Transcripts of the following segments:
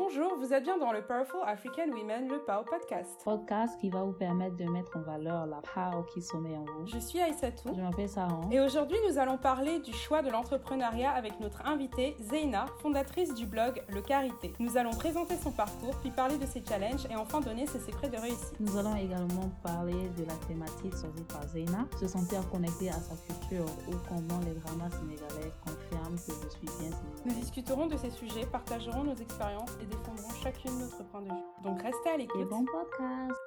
Bonjour, vous êtes bien dans le Powerful African Women, le PAO podcast. Podcast qui va vous permettre de mettre en valeur la PAO qui sommeille en vous. Je suis Aïssatou. Je m'appelle Sarah. Et aujourd'hui, nous allons parler du choix de l'entrepreneuriat avec notre invitée Zeina, fondatrice du blog Le Carité. Nous allons présenter son parcours, puis parler de ses challenges et enfin donner ses secrets de réussite. Nous allons également parler de la thématique choisie par Zeina, se sentir connectée à sa culture ou comment les dramas sénégalais confirment que je suis bien sénégalaise. Nous discuterons de ces sujets, partagerons nos expériences et défendrons chacune notre point de vue. Donc restez à l'écoute. Et bon podcast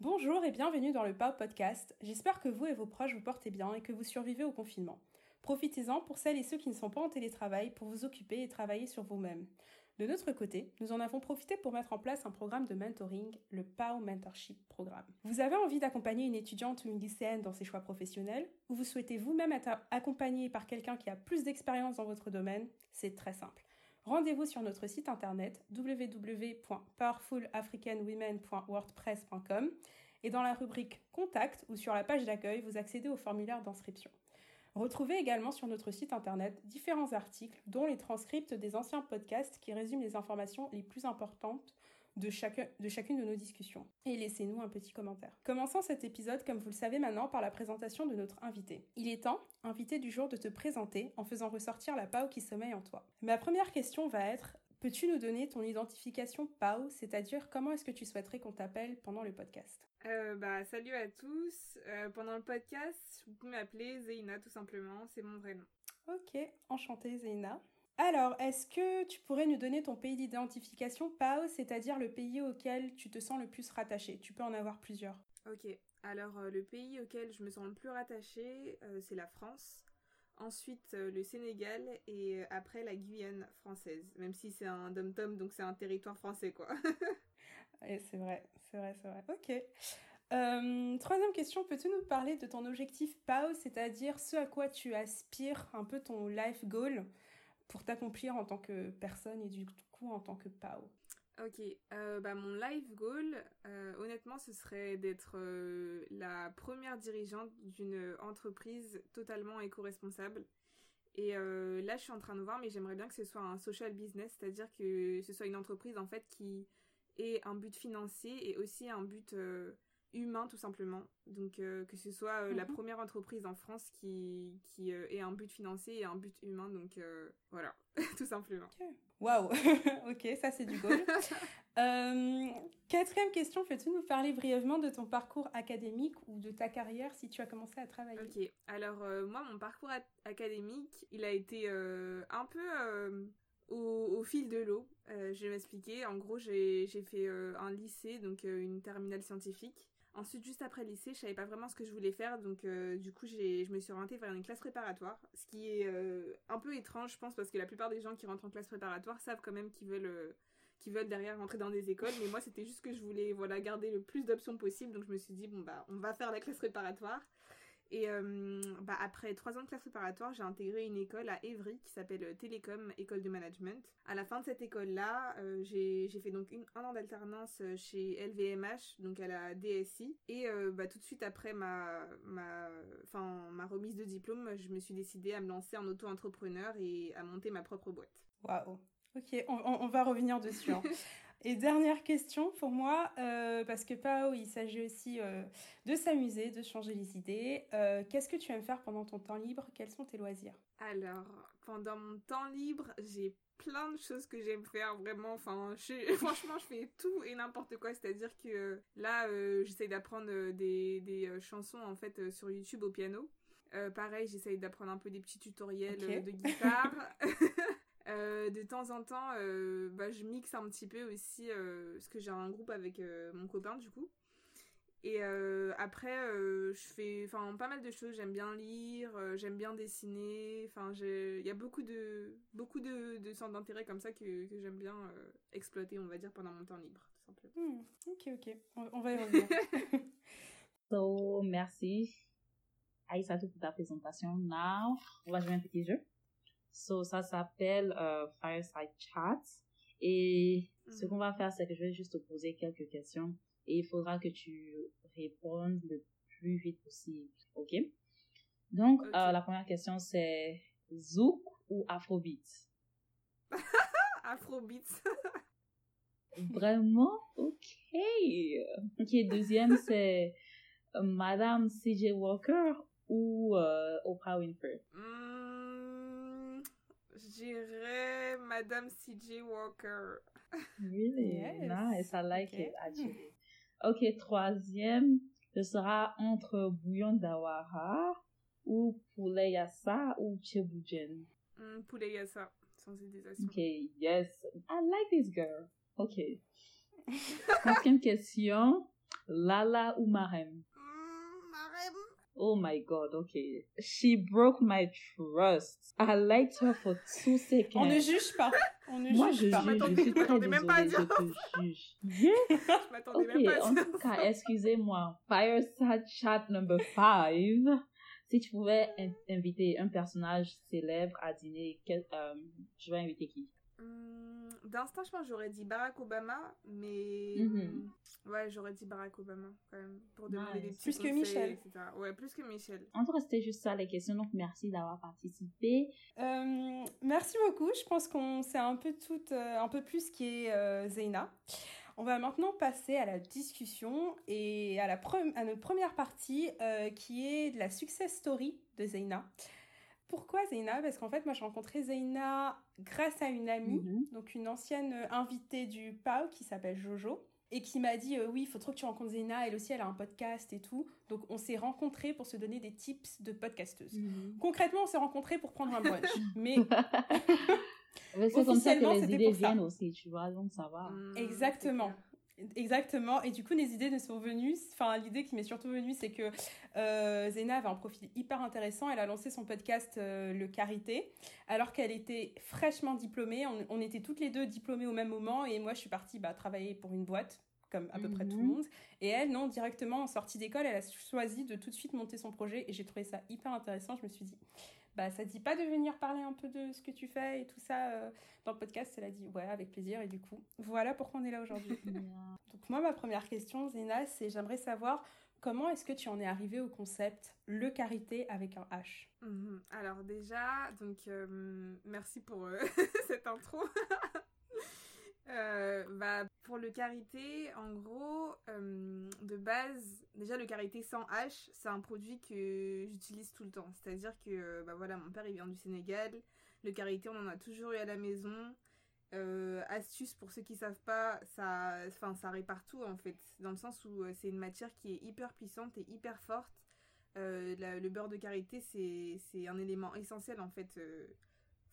Bonjour et bienvenue dans le PAO Podcast. J'espère que vous et vos proches vous portez bien et que vous survivez au confinement. Profitez-en pour celles et ceux qui ne sont pas en télétravail pour vous occuper et travailler sur vous-même. De notre côté, nous en avons profité pour mettre en place un programme de mentoring, le PAO Mentorship Programme. Vous avez envie d'accompagner une étudiante ou une lycéenne dans ses choix professionnels, ou vous souhaitez vous-même être accompagné par quelqu'un qui a plus d'expérience dans votre domaine, c'est très simple. Rendez-vous sur notre site internet www.powerfulafricanwomen.wordpress.com et dans la rubrique Contact ou sur la page d'accueil, vous accédez au formulaire d'inscription. Retrouvez également sur notre site internet différents articles, dont les transcripts des anciens podcasts qui résument les informations les plus importantes de, chacun, de chacune de nos discussions. Et laissez-nous un petit commentaire. Commençons cet épisode, comme vous le savez maintenant, par la présentation de notre invité. Il est temps, invité du jour, de te présenter en faisant ressortir la PAO qui sommeille en toi. Ma première question va être Peux-tu nous donner ton identification PAO, c'est-à-dire comment est-ce que tu souhaiterais qu'on t'appelle pendant le podcast euh, bah, salut à tous. Euh, pendant le podcast, vous pouvez m'appeler Zeina tout simplement, c'est mon vrai nom. Ok, enchantée Zeina. Alors, est-ce que tu pourrais nous donner ton pays d'identification PAO, c'est-à-dire le pays auquel tu te sens le plus rattaché? Tu peux en avoir plusieurs. Ok, alors euh, le pays auquel je me sens le plus rattaché, euh, c'est la France. Ensuite, euh, le Sénégal et après la Guyane française. Même si c'est un dom-tom, donc c'est un territoire français, quoi. c'est vrai, c'est vrai, c'est vrai. Ok. Euh, troisième question, peux-tu nous parler de ton objectif PAO, c'est-à-dire ce à quoi tu aspires, un peu ton life goal pour t'accomplir en tant que personne et du coup en tant que PAO Ok, euh, bah mon life goal, euh, honnêtement, ce serait d'être euh, la première dirigeante d'une entreprise totalement éco-responsable. Et là, je suis en train de voir, mais j'aimerais bien que ce soit un social business, c'est-à-dire que ce soit une entreprise en fait qui ait un but financier et aussi un but humain tout simplement. Donc euh, que ce soit euh, la Mhm. première entreprise en France qui, qui euh, ait un but financier et un but humain. Donc voilà, tout simplement. Waouh Ok, ça c'est du goal. Quatrième question, peux-tu nous parler brièvement de ton parcours académique ou de ta carrière si tu as commencé à travailler? Ok, alors moi mon parcours académique, il a été un peu au, au fil de l'eau. Euh, je vais m'expliquer. En gros, j'ai j'ai fait euh, un lycée, donc euh, une terminale scientifique. Ensuite, juste après lycée, je savais pas vraiment ce que je voulais faire, donc euh, du coup, je me suis orientée vers une classe préparatoire, ce qui est euh, un peu étrange, je pense, parce que la plupart des gens qui rentrent en classe préparatoire savent quand même qu'ils veulent, euh, qu'ils veulent derrière rentrer dans des écoles, mais moi, c'était juste que je voulais, voilà, garder le plus d'options possible, donc je me suis dit, bon, bah, on va faire la classe préparatoire. Et euh, bah, après trois ans de classe préparatoire, j'ai intégré une école à Évry qui s'appelle euh, Télécom École de Management. À la fin de cette école-là, euh, j'ai fait donc une, un an d'alternance euh, chez LVMH, donc à la DSI. Et euh, bah, tout de suite après ma, ma, enfin, ma remise de diplôme, je me suis décidée à me lancer en auto-entrepreneur et à monter ma propre boîte. Waouh Ok, on va revenir dessus. hein. Et dernière question pour moi, euh, parce que Pao, il s'agit aussi euh, de s'amuser, de changer les idées. Euh, Qu'est-ce que tu aimes faire pendant ton temps libre? Quels sont tes loisirs? Alors, pendant mon temps libre, j'ai plein de choses que j'aime faire, vraiment. Enfin, je- franchement, je fais tout et n'importe quoi. C'est-à-dire que euh, là, euh, j'essaye d'apprendre des, des chansons, en fait, sur YouTube au piano. Euh, pareil, j'essaye d'apprendre un peu des petits tutoriels de guitare. Euh, de temps en temps, euh, bah, je mixe un petit peu aussi, euh, parce que j'ai un groupe avec euh, mon copain, du coup. Et euh, après, euh, je fais enfin pas mal de choses. J'aime bien lire, euh, j'aime bien dessiner. Enfin, j'ai- il y a beaucoup de beaucoup de, de centres d'intérêt comme ça que, que j'aime bien euh, exploiter, on va dire, pendant mon temps libre, tout simplement. Hmm, Ok, ok, on, on va y revenir. So, merci Aïssatou pour ta présentation. Now, on va jouer un petit jeu. So, ça s'appelle euh, Fireside Chat. Et ce Mhm. qu'on va faire, c'est que je vais juste te poser quelques questions et il faudra que tu répondes le plus vite possible. OK? Donc, euh, la première question, c'est Zouk ou Afrobeat? Afrobeats. Vraiment? Ok. Ok, deuxième, c'est euh, Madame C.J. Walker ou euh, Oprah Winfrey? Hmm, J'irais Madame C.J. Walker. Really? Yes. Nice, I like Okay. it, actually. Ok, troisième, ce sera entre bouillon d'awara ou poulet yassa ou chebujen. Hmm, poulet yassa, sans hésitation. Ok, yes. I like this girl. Ok. Quatrième question, Lala ou Marem? Hmm, Marem. Oh my god, okay. She broke my trust. I liked her for two seconds. On ne juge pas. On ne Moi, juge je pas. juge, je je très m'attendais même pas à je dire te juge. Yeah. Je m'attendais Ok, même pas à en dire tout ça. cas, excusez-moi. Fireside chat number five. Si tu pouvais in- inviter un personnage célèbre à dîner, quel, euh, tu vas inviter qui? Hmm, D'instinct, je pense que j'aurais dit Barack Obama, mais. Mhm. Ouais, j'aurais dit Barack Obama, quand même, pour demander Nice. des petits Plus que Michel. etc. Ouais, plus que Michel. En tout cas, c'était juste ça les questions, donc merci d'avoir participé. Euh, merci beaucoup. Je pense qu'on sait un peu tout, euh, un peu plus qui est euh, Zeina. On va maintenant passer à la discussion et à, la pre- à notre première partie euh, qui est de la success story de Zeina. Pourquoi Zeina? Parce qu'en fait, moi, j'ai rencontré Zeina grâce à une amie, Mhm. donc une ancienne euh, invitée du PAO qui s'appelle Jojo, et qui m'a dit euh, Oui, il faut trop que tu rencontres Zeina, elle aussi, elle a un podcast et tout. Donc, on s'est rencontrés pour se donner des tips de podcasteuse. Concrètement, on s'est rencontrés pour prendre un brunch. mais Mais c'est comme ça que Officiellement, les c'était idées pour ça. viennent aussi, tu vois, donc ça va. Hmm, Exactement. Exactement. Et du coup, les idées ne sont venues. Enfin, l'idée qui m'est surtout venue, c'est que euh, Zena avait un profil hyper intéressant. Elle a lancé son podcast euh, Le Carité, alors qu'elle était fraîchement diplômée. On, on était toutes les deux diplômées au même moment. Et moi, je suis partie bah, travailler pour une boîte, comme à peu près tout le Mhm. monde. Et elle, non, directement en sortie d'école, elle a choisi de tout de suite monter son projet. Et j'ai trouvé ça hyper intéressant. Je me suis dit, bah, ça te dit pas de venir parler un peu de ce que tu fais et tout ça euh, dans le podcast Elle a dit, ouais, avec plaisir. Et du coup, voilà pourquoi on est là aujourd'hui. Donc moi, ma première question, Zéna, c'est j'aimerais savoir comment est-ce que tu en es arrivé au concept le carité avec un H? Mhm. Alors déjà, donc euh, merci pour euh, cette intro. Euh, bah, pour le karité, en gros, euh, de base, déjà le karité sans H, c'est un produit que j'utilise tout le temps. C'est-à-dire que, euh, bah voilà, mon père il vient du Sénégal. Le karité, on en a toujours eu à la maison. Euh, astuce pour ceux qui savent pas, ça, enfin, ça répare tout en fait, dans le sens où c'est une matière qui est hyper puissante et hyper forte. Le beurre de karité, c'est un élément essentiel en fait.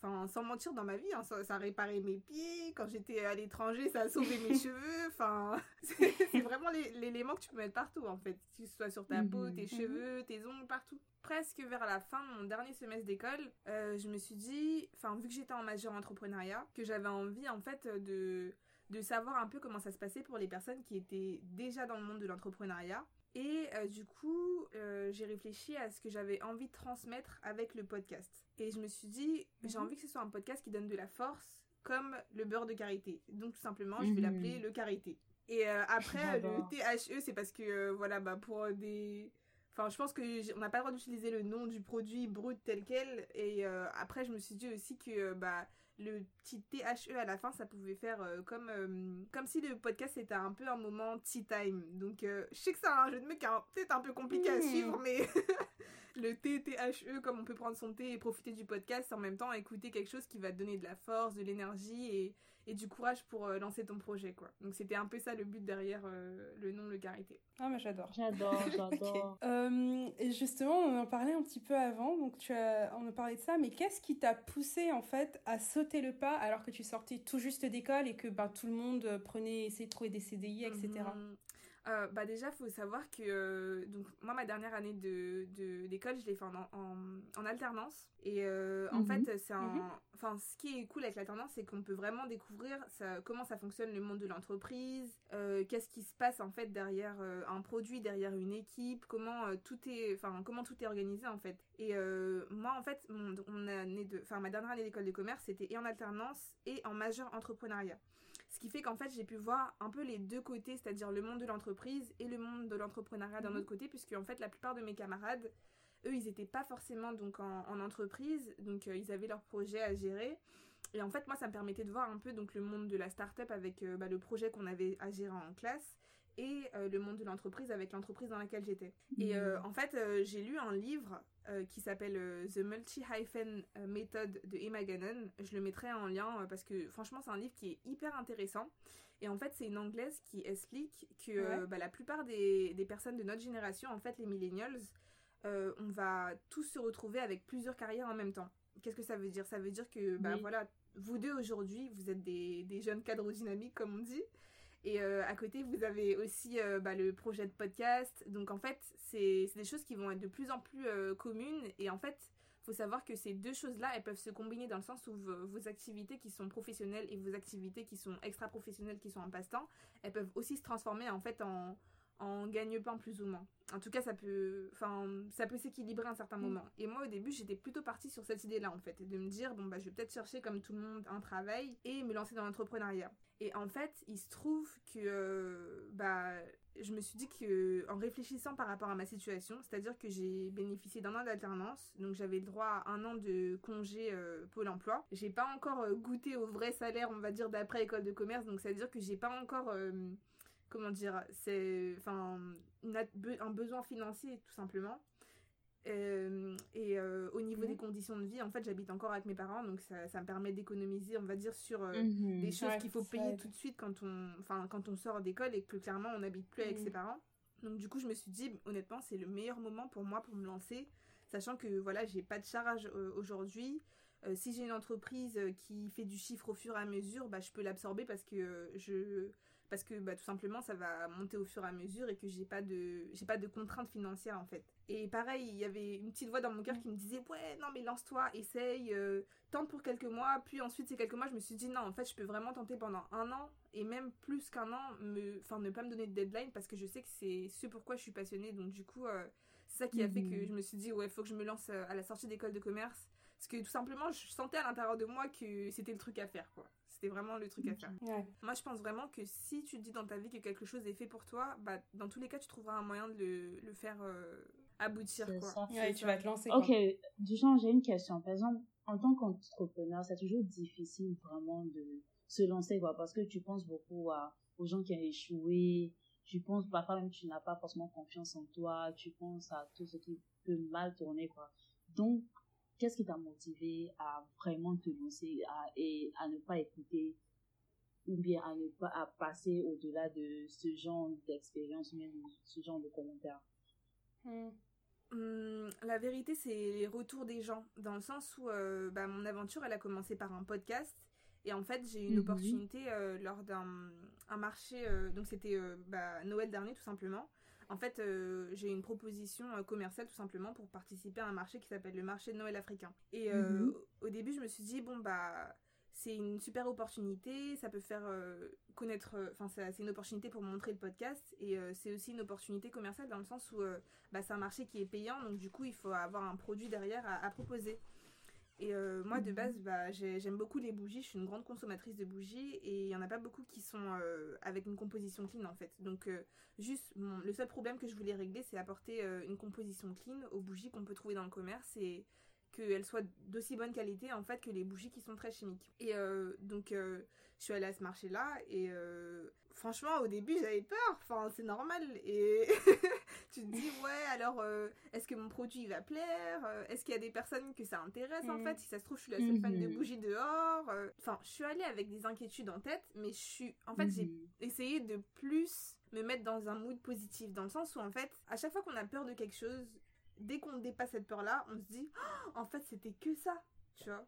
Enfin, sans mentir, dans ma vie, hein, ça, ça a réparé mes pieds. Quand j'étais à l'étranger, ça a sauvé mes cheveux. Enfin, c'est vraiment l'é- l'élément que tu peux mettre partout, en fait. Que ce soit sur ta peau, Mhm. tes cheveux, tes ongles, partout. Presque vers la fin de mon dernier semestre d'école, euh, je me suis dit, enfin, vu que j'étais en majeur entrepreneuriat, que j'avais envie, en fait, de, de savoir un peu comment ça se passait pour les personnes qui étaient déjà dans le monde de l'entrepreneuriat. Et euh, du coup, euh, j'ai réfléchi à ce que j'avais envie de transmettre avec le podcast. Et je me suis dit, j'ai Mhm. envie que ce soit un podcast qui donne de la force, comme le beurre de karité. Donc tout simplement, je vais Mhm. l'appeler le karité. Et euh, après, le. THE, c'est parce que, voilà, bah, pour des... Enfin, je pense que j'ai- on n'a pas le droit d'utiliser le nom du produit brut tel quel. Et après, je me suis dit aussi que, bah, le petit THE à la fin, ça pouvait faire euh, comme, euh, comme si le podcast était un peu un moment tea time. Donc, euh, je sais que c'est un jeu de mots qui est un- peut-être un peu compliqué à suivre, mais le T, THE, comme on peut prendre son thé et profiter du podcast, en même temps écouter quelque chose qui va te donner de la force, de l'énergie et, et du courage pour euh, lancer ton projet, quoi. Donc, c'était un peu ça le but derrière euh, le nom Le Carité. Ah, mais j'adore. J'adore, j'adore. Euh, et justement, on en parlait un petit peu avant, donc tu as, on a parlé de ça, mais qu'est-ce qui t'a poussé en fait à sauter le pas alors que tu sortais tout juste d'école et que bah, tout le monde prenait, essayait de trouver des CDI, etc. Euh, bah déjà, faut savoir que euh, donc moi ma dernière année de de- d'école, je l'ai fait en, en, en alternance et euh, en Mhm. fait c'est Mhm. enfin ce qui est cool avec l'alternance, c'est qu'on peut vraiment découvrir ça, comment ça fonctionne le monde de l'entreprise, euh, qu'est-ce qui se passe en fait derrière un produit, derrière une équipe, comment tout est enfin comment tout est organisé en fait. Et moi en fait mon, mon année de enfin ma dernière année d'école de commerce, c'était et en alternance et en majeur entrepreneuriat. Ce qui fait qu'en fait, j'ai pu voir un peu les deux côtés, c'est-à-dire le monde de l'entreprise et le monde de l'entrepreneuriat d'un Mhm. autre côté, puisque en fait, la plupart de mes camarades, eux, ils n'étaient pas forcément donc en, en entreprise, donc euh, ils avaient leur projet à gérer. et en fait, moi, ça me permettait de voir un peu donc le monde de la start-up avec bah, le projet qu'on avait à gérer en classe et le monde de l'entreprise avec l'entreprise dans laquelle j'étais. Et mmh. en fait, j'ai lu un livre qui s'appelle The Multi-Hyphen Method de Emma Gannon. Je le mettrai en lien parce que franchement, c'est un livre qui est hyper intéressant. Et en fait, c'est une anglaise qui explique que bah, la plupart des, des, personnes de notre génération, en fait, les millennials, euh, on va tous se retrouver avec plusieurs carrières en même temps. Qu'est-ce que ça veut dire? Ça veut dire que, bah voilà, vous deux aujourd'hui, vous êtes des, des, jeunes cadres dynamiques, comme on dit. Et euh, à côté, vous avez aussi euh, bah, le projet de podcast. Donc en fait, c'est des choses qui vont être de plus en plus communes. Et en fait, faut savoir que ces deux choses-là, elles peuvent se combiner dans le sens où vos, activités qui sont professionnelles et vos activités qui sont extra-professionnelles, qui sont en passe-temps, elles peuvent aussi se transformer en fait en, en gagne-pain plus ou moins. En tout cas, ça peut, enfin, ça peut s'équilibrer à un certain mm. moment. Et moi, au début, j'étais plutôt partie sur cette idée-là, en fait, de me dire, bon, bah, je vais peut-être chercher, comme tout le monde, un travail et me lancer dans l'entrepreneuriat. Et en fait, il se trouve que, euh, bah, je me suis dit que, en réfléchissant par rapport à ma situation, c'est-à-dire que j'ai bénéficié d'un an d'alternance, donc j'avais le droit à un an de congé euh, Pôle emploi. J'ai pas encore euh, goûté au vrai salaire, on va dire, d'après école de commerce, donc ça veut dire que j'ai pas encore, comment dire, c'est, enfin, un besoin financier tout simplement. Et au niveau des conditions de vie, en fait, j'habite encore avec mes parents, donc ça, ça me permet d'économiser, on va dire, sur mhm. des choses qu'il faut payer tout de suite quand on, quand on sort d'école et que clairement on n'habite plus avec ses mhm. parents. Donc du coup, je me suis dit, honnêtement, c'est le meilleur moment pour moi pour me lancer, sachant que voilà, j'ai pas de charge aujourd'hui. Euh, si j'ai une entreprise qui fait du chiffre au fur et à mesure, bah, je peux l'absorber parce que je parce que bah, tout simplement ça va monter au fur et à mesure et que j'ai pas de j'ai pas de contraintes financières en fait. Et pareil, il y avait une petite voix dans mon cœur qui me disait ouais non mais lance-toi, essaye, euh, tente pour quelques mois. Puis ensuite ces quelques mois, je me suis dit non en fait je peux vraiment tenter pendant un an et même plus qu'un an, me enfin ne pas me donner de deadline parce que je sais que c'est ce pourquoi je suis passionnée. Donc du coup euh, c'est ça qui a fait que mhm. je me suis dit ouais faut que je me lance à la sortie d'école de commerce parce que tout simplement, je sentais à l'intérieur de moi que c'était le truc à faire, quoi. C'était vraiment le truc à faire. Moi, je pense vraiment que si tu te dis dans ta vie que quelque chose est fait pour toi, bah, dans tous les cas, tu trouveras un moyen de le, le faire euh, aboutir, quoi. tu vas te lancer. Ok, du genre, j'ai une question. Par exemple, en tant qu'entrepreneur, c'est toujours difficile vraiment de se lancer, quoi, parce que tu penses beaucoup à, aux gens qui ont échoué, tu penses parfois même tu n'as pas forcément confiance en toi, tu penses à tout ce qui peut mal tourner, quoi. Donc, qu'est-ce qui t'a motivé à vraiment te lancer et à ne pas écouter ou bien à ne pas à passer au-delà de ce genre d'expérience ou ce genre de commentaires hmm. Hmm, La vérité, c'est les retours des gens, dans le sens où euh, bah, mon aventure, elle a commencé par un podcast. Et en fait, j'ai eu une mhm. opportunité euh, lors d'un marché, euh, donc c'était bah, Noël dernier tout simplement, en fait, euh, j'ai une proposition euh, commerciale tout simplement pour participer à un marché qui s'appelle le marché de Noël africain. Et euh, mhm. au début, je me suis dit, bon, bah, c'est une super opportunité, ça peut faire connaître, enfin, c'est une opportunité pour montrer le podcast et c'est aussi une opportunité commerciale dans le sens où bah, c'est un marché qui est payant, donc du coup, il faut avoir un produit derrière à proposer. Et euh, moi, de mhm. base, bah, j'aime beaucoup les bougies. Je suis une grande consommatrice de bougies et il n'y en a pas beaucoup qui sont euh, avec une composition clean en fait. Donc, euh, juste, le seul problème que je voulais régler, c'est apporter une composition clean aux bougies qu'on peut trouver dans le commerce et qu'elles soient d'aussi bonne qualité en fait que les bougies qui sont très chimiques. Et donc, je suis allée à ce marché-là et franchement, au début, j'avais peur. Enfin, c'est normal. Et tu te dis, ouais, alors, euh, est-ce que mon produit va plaire? Euh, Est-ce qu'il y a des personnes que ça intéresse, en mm. fait? Si ça se trouve, je suis la seule fan de mm-hmm. bougies dehors. Euh. Enfin, je suis allée avec des inquiétudes en tête, mais je suis... En fait, j'ai mm-hmm. essayé de plus me mettre dans un mood positif, dans le sens où, en fait, à chaque fois qu'on a peur de quelque chose, dès qu'on dépasse cette peur-là, on se dit, oh, en fait, c'était que ça, tu vois?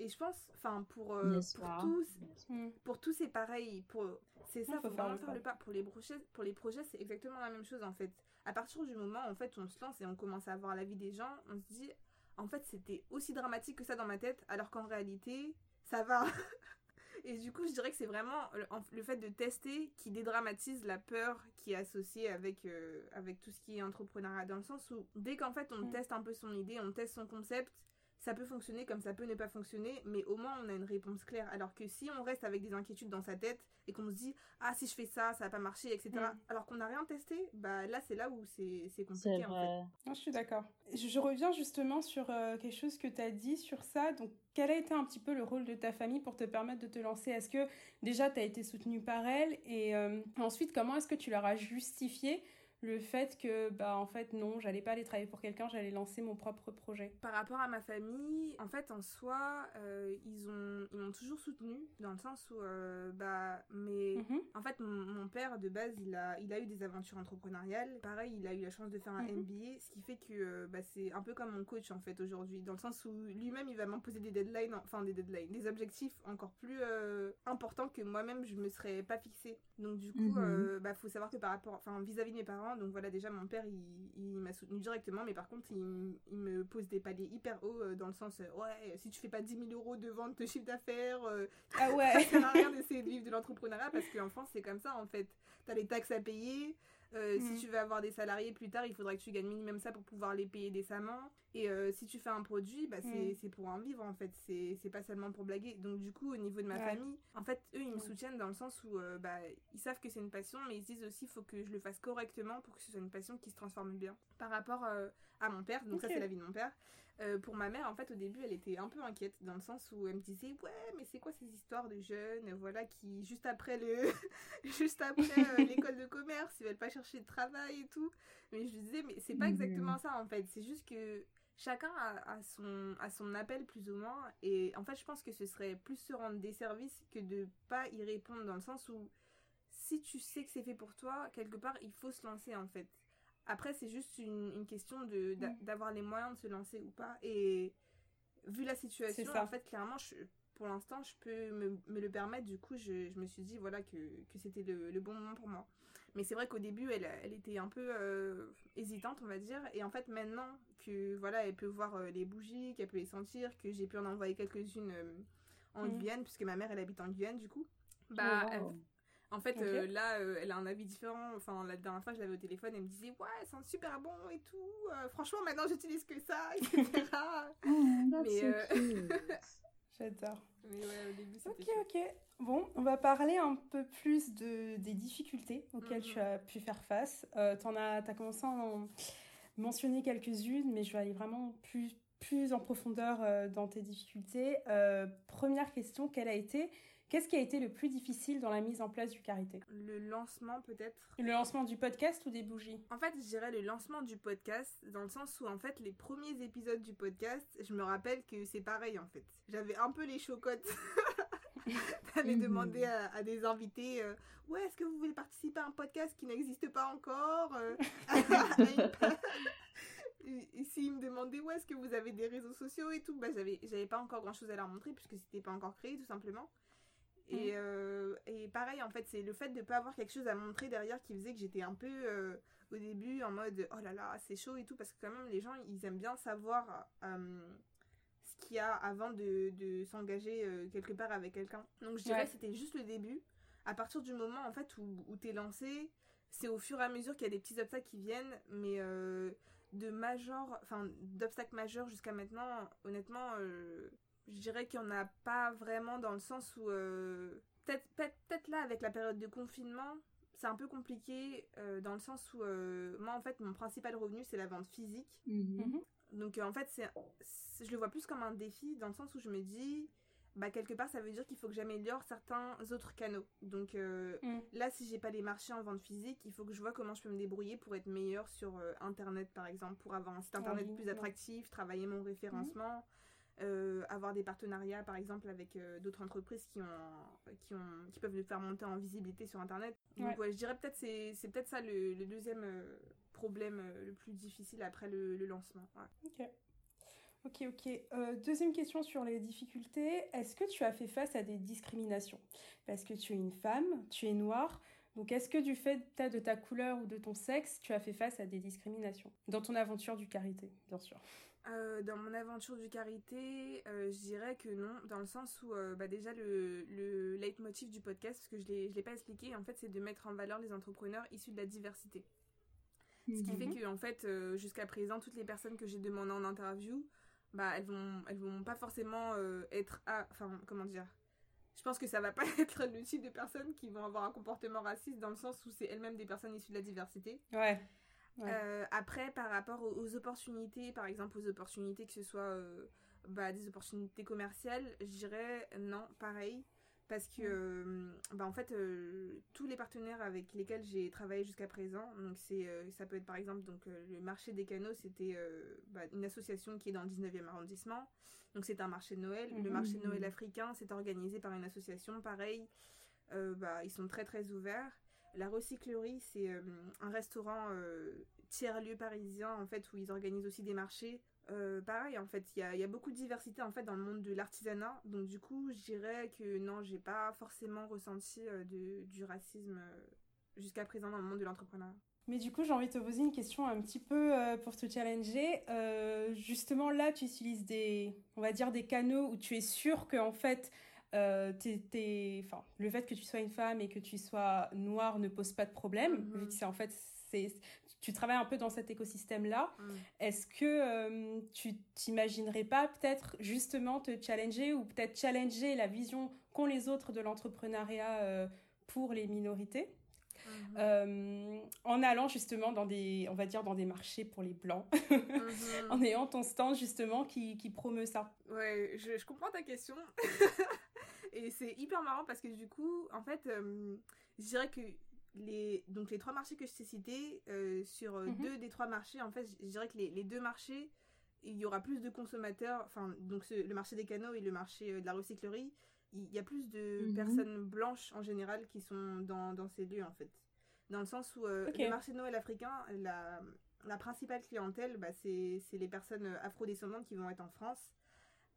Et je pense, enfin, pour, pour tous, mm. pour tous, c'est pareil. Pour, c'est ça, faut, vraiment faire le pas. Pour les projets, pour les projets, c'est exactement la même chose en fait. À partir du moment où en fait on se lance et on commence à voir la vie des gens, on se dit en fait c'était aussi dramatique que ça dans ma tête, alors qu'en réalité ça va. et du coup je dirais que c'est vraiment le, fait de tester qui dédramatise la peur qui est associée avec avec tout ce qui est entrepreneuriat dans le sens où dès qu'en fait on mm. teste un peu son idée, on teste son concept, ça peut fonctionner comme ça peut ne pas fonctionner, mais au moins on a une réponse claire. Alors que si on reste avec des inquiétudes dans sa tête et qu'on se dit ah si je fais ça, ça va pas marcher, etc. Alors qu'on n'a rien testé, bah là c'est là où c'est c'est compliqué en fait. Non, je suis d'accord. Je, je reviens justement sur euh, quelque chose que tu as dit sur ça. Donc, quel a été un petit peu le rôle de ta famille pour te permettre de te lancer? Est-ce que déjà tu as été soutenue par elle? Et euh, ensuite, comment est-ce que tu leur as justifié le fait que, bah, en fait, non, j'allais pas aller travailler pour quelqu'un, j'allais lancer mon propre projet Par rapport à ma famille, en fait, en soi, euh, ils ont ils m'ont toujours soutenue dans le sens où, euh, bah, mais Mhm. en fait, mon, mon père de base, il a il a eu des aventures entrepreneuriales. Pareil, il a eu la chance de faire un Mhm. MBA, ce qui fait que euh, bah, c'est un peu comme mon coach en fait aujourd'hui, dans le sens où lui-même il va m'imposer des deadlines, enfin des deadlines, des objectifs encore plus importants que moi-même je me serais pas fixé. Donc du coup, Mhm. euh, bah faut savoir que par rapport, enfin vis-à-vis de mes parents, donc voilà déjà mon père il, il m'a soutenu directement, mais par contre il, il me pose des paliers hyper hauts euh, dans le sens euh, ouais si tu fais pas 10 000 euros de vente de chiffre d'affaires, euh, Ah ça ouais sert à rien d'essayer de vivre de l'entrepreneuriat parce qu'en France c'est comme ça en fait. T'as les taxes à payer. Euh, Mm. Si tu veux avoir des salariés plus tard, il faudrait que tu gagnes minimum ça pour pouvoir les payer décemment. Et euh, si tu fais un produit, bah, c'est Mm. pour en vivre en fait. C'est pas seulement pour blaguer. Donc du coup, au niveau de ma Ouais. famille, en fait, eux ils me Ouais. soutiennent dans le sens où euh, bah, ils savent que c'est une passion, mais ils se disent aussi faut que je le fasse correctement pour que ce soit une passion qui se transforme bien. Par rapport à mon père, donc ça c'est la vie de mon père. Euh, pour ma mère, en fait, au début, elle était un peu inquiète dans le sens où elle me disait ouais, mais c'est quoi ces histoires de jeunes, voilà, qui juste après le, juste après euh, l'école de commerce, ils veulent pas chercher de travail et tout. Mais je lui disais mais c'est pas Mhm. exactement ça en fait. C'est juste que chacun a, a son a son appel plus ou moins. Et en fait, je pense que ce serait plus se rendre des services que de pas y répondre dans le sens où si tu sais que c'est fait pour toi, quelque part, il faut se lancer en fait. Après, c'est juste une, une question de Mm. d'avoir les moyens de se lancer ou pas. Et vu la situation, en fait, clairement, je, pour l'instant, je peux me, me le permettre. Du coup, je, je me suis dit voilà que, que c'était le, le bon moment pour moi. Mais c'est vrai qu'au début, elle, elle était un peu euh, hésitante, on va dire. Et en fait, maintenant que voilà, elle peut voir euh, les bougies, qu'elle peut les sentir, que j'ai pu en envoyer quelques-unes euh, en Mm. Guyane, puisque ma mère, elle habite en Guyane, du coup. Bah, Oh, wow. En fait, euh, là, euh, elle a un avis différent. Enfin, la dernière fois, je l'avais au téléphone, elle me disait Ouais, c'est un super bon et tout. Euh, franchement, maintenant, j'utilise que ça, etc. That's Mais. J'adore. Mais ouais, au début, Ok, ok. Bon, on va parler un peu plus de, des difficultés auxquelles Mhm. tu as pu faire face. T'en as, as commencé à en mentionner quelques-unes, mais je vais aller vraiment plus, plus en profondeur dans tes difficultés. Première question, quelle a été, qu'est-ce qui a été le plus difficile dans la mise en place du karité Le lancement, peut-être. Le lancement du podcast ou des bougies? En fait, je dirais le lancement du podcast, dans le sens où, en fait, les premiers épisodes du podcast, je me rappelle que c'est pareil, en fait. J'avais un peu les chocottes. T'avais Mhm. demandé à, à des invités, euh, ouais, est-ce que vous voulez participer à un podcast qui n'existe pas encore euh, s'ils me demandaient, ouais, est-ce que vous avez des réseaux sociaux et tout, bah, j'avais, j'avais pas encore grand chose à leur montrer, puisque c'était pas encore créé, tout simplement. Et, euh, et pareil, en fait, c'est le fait de pas avoir quelque chose à montrer derrière qui faisait que j'étais un peu euh, au début en mode oh là là, c'est chaud et tout, parce que quand même, les gens ils aiment bien savoir euh, ce qu'il y a avant de, de s'engager quelque part avec quelqu'un. Donc je dirais Ouais. que c'était juste le début. À partir du moment en fait où, où t'es lancé, c'est au fur et à mesure qu'il y a des petits obstacles qui viennent, mais de major, enfin d'obstacles majeurs jusqu'à maintenant, honnêtement, je dirais qu'il n'y en a pas vraiment dans le sens où euh, peut-être peut peut-être là avec la période de confinement c'est un peu compliqué euh, dans le sens où euh, moi en fait mon principal revenu c'est la vente physique Mhm. Mhm. donc euh, en fait c'est je le vois plus comme un défi dans le sens où je me dis bah quelque part ça veut dire qu'il faut que j'améliore certains autres canaux donc euh, Mm. là si j'ai pas les marchés en vente physique il faut que je vois comment je peux me débrouiller pour être meilleure sur euh, internet par exemple pour avoir un site En internet plus ouais. attractif travailler mon référencement euh, avoir des partenariats par exemple avec euh, d'autres entreprises qui ont qui ont qui peuvent le faire monter en visibilité sur internet donc Ouais. ouais, je dirais peut-être c'est c'est peut-être ça le, le deuxième euh, problème le plus difficile après le, le lancement ouais. Ok. Ok, ok. Euh, deuxième question sur les difficultés. Est-ce que tu as fait face à des discriminations? Parce que tu es une femme, tu es noire. Donc, est-ce que du fait de ta couleur ou de ton sexe, tu as fait face à des discriminations? Dans ton aventure du karité, bien sûr. Euh, dans mon aventure du karité, euh, je dirais que non, dans le sens où euh, bah déjà le, le leitmotiv du podcast, parce que je ne l'ai pas expliqué, en fait c'est de mettre en valeur les entrepreneurs issus de la diversité. Ce qui Mhm. fait que en fait euh, jusqu'à présent toutes les personnes que j'ai demandées en interview, bah elles vont elles vont pas forcément être enfin comment dire je pense que ça va pas être le type de personnes qui vont avoir un comportement raciste dans le sens où c'est elles-mêmes des personnes issues de la diversité. Ouais. Après, par rapport aux, opportunités, par exemple aux opportunités que ce soit bah, des opportunités commerciales, je dirais non, pareil. Parce que, euh, bah, en fait, euh, tous les partenaires avec lesquels j'ai travaillé jusqu'à présent, donc c'est, euh, ça peut être par exemple donc, le marché des canaux, c'était bah, une association qui est dans le 19e arrondissement. Donc c'est un marché de Noël. Le marché de Noël mmh. africain, c'est organisé par une association, pareil. bah, ils sont très très ouverts. La recyclerie, c'est un restaurant tiers-lieu parisien, en fait, où ils organisent aussi des marchés. Euh, pareil, en fait, il y a, beaucoup de diversité en fait dans le monde de l'artisanat. Donc du coup, je dirais que non, j'ai pas forcément ressenti euh, du racisme euh, jusqu'à présent dans le monde de l'entrepreneuriat. Mais du coup, j'ai envie de te poser une question un petit peu pour te challenger. justement, là, tu utilises des, on va dire, des canaux où tu es sûr que en fait, enfin, le fait que tu sois une femme et que tu sois noire ne pose pas de problème, vu mm-hmm. que c'est en fait tu travailles un peu dans cet écosystème-là. Mm. Est-ce que euh, tu t'imaginerais pas peut-être justement te challenger ou peut-être challenger la vision qu'ont les autres de l'entrepreneuriat euh, pour les minorités? Mm-hmm. euh, en allant justement dans des, on va dire dans des marchés pour les blancs, mm-hmm. en ayant ton stand justement qui, qui promeut ça. Ouais, je, je comprends ta question. Et c'est hyper marrant parce que du coup, en fait, je dirais que les, donc les trois marchés que je t'ai cités, euh, sur euh, mhm. deux des trois marchés, en fait, je dirais que les, les, deux marchés, il y aura plus de consommateurs, enfin, donc le marché des canaux et le marché euh, de la recyclerie, il y a plus de mhm. personnes blanches en général qui sont dans, dans, ces lieux, en fait. Dans le sens où le marché de Noël africain, la, la principale clientèle, bah, c'est les personnes afro-descendantes qui vont être en France.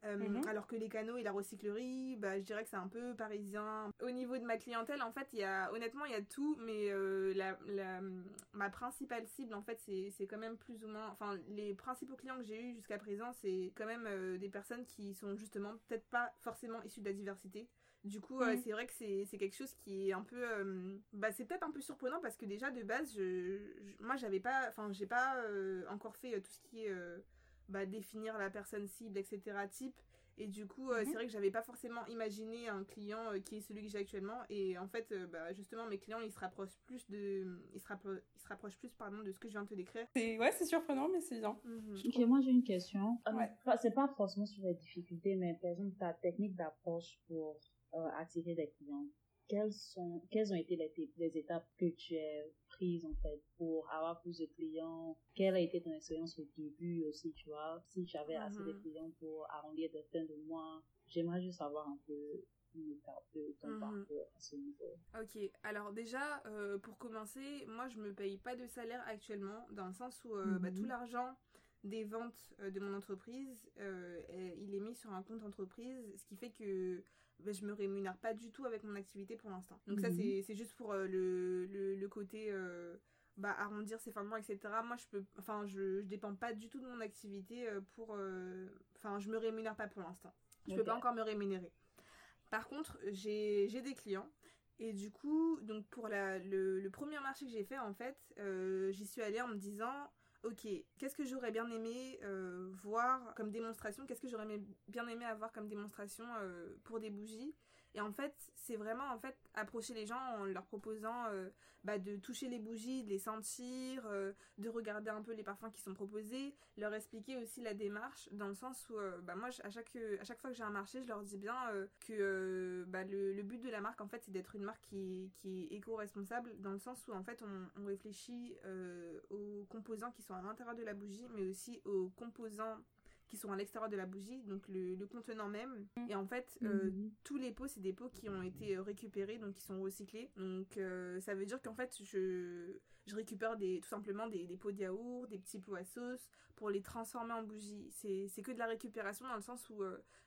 Euh, mhm. Alors que les canaux et la recyclerie, bah, je dirais que c'est un peu parisien. Au niveau de ma clientèle, en fait, il y a, honnêtement, il y a tout, mais euh, la, la, ma principale cible, en fait, c'est quand même plus ou moins. Enfin, les principaux clients que j'ai eu jusqu'à présent, c'est quand même euh, des personnes qui sont justement peut-être pas forcément issues de la diversité. Du coup, mhm. c'est vrai que c'est quelque chose qui est un peu. bah, c'est peut-être un peu surprenant parce que déjà, de base, je, je moi, j'avais pas. Enfin, j'ai pas encore fait tout ce qui est bah, définir la personne cible, etc. type. Et du coup, euh, c'est mhm. vrai que j'avais pas forcément imaginé un client euh, qui est celui que j'ai actuellement. Et en fait, euh, bah, justement, mes clients, ils se rapprochent plus de, ils se, ils se rapprochent plus, pardon, de ce que je viens de te décrire. Ouais, c'est surprenant, mais c'est bien. Mhm. Ok, moi j'ai une question. C'est pas forcément sur les difficultés, mais par exemple ta technique d'approche pour attirer des clients quelles, sont, quelles ont été les, les, étapes que tu as prises en fait pour avoir plus de clients? Quelle a été ton expérience au début aussi, tu vois? Si tu avais assez de mhm. clients pour arrondir de fin de mois, j'aimerais juste savoir un peu de ton mhm. parcours à ce niveau. Ok, alors déjà, euh, pour commencer, moi je me paye pas de salaire actuellement, dans le sens où euh, bah, tout mhm. l'argent des ventes euh, de mon entreprise, il est mis sur un compte entreprise, ce qui fait que ben, je me rémunère pas du tout avec mon activité pour l'instant. Donc ça, mhm. c'est juste pour euh, le, le, le, côté euh, bah, arrondir ses fins de mois, etc. Moi, je peux, enfin, je, je dépends pas du tout de mon activité euh, pour, enfin, je me rémunère pas pour l'instant. Je peux pas encore me rémunérer. Par contre, j'ai des clients. Et du coup, donc pour la, le, le premier marché que j'ai fait, en fait, j'y suis allée en me disant, ok, qu'est-ce que j'aurais bien aimé euh, voir comme démonstration? Qu'est-ce que j'aurais bien aimé avoir comme démonstration euh, pour des bougies? Et en fait, c'est vraiment en fait approcher les gens en leur proposant euh, bah, de toucher les bougies, de les sentir, de regarder un peu les parfums qui sont proposés, leur expliquer aussi la démarche dans le sens où bah, moi à chaque à chaque fois que j'ai un marché, je leur dis bien que bah, le, but de la marque en fait c'est d'être une marque qui, qui est éco-responsable dans le sens où en fait on réfléchit aux composants qui sont à l'intérieur de la bougie, mais aussi aux composants qui sont à l'extérieur de la bougie, donc le, contenant même. Mm. Et en fait, euh, mm. tous les pots, c'est des pots qui ont été euh, récupérés, donc qui sont recyclés. Donc euh, ça veut dire qu'en fait, je, je récupère des, tout simplement des, des pots de yaourt, des petits pots à sauce, pour les transformer en bougie. C'est que de la récupération dans le sens où,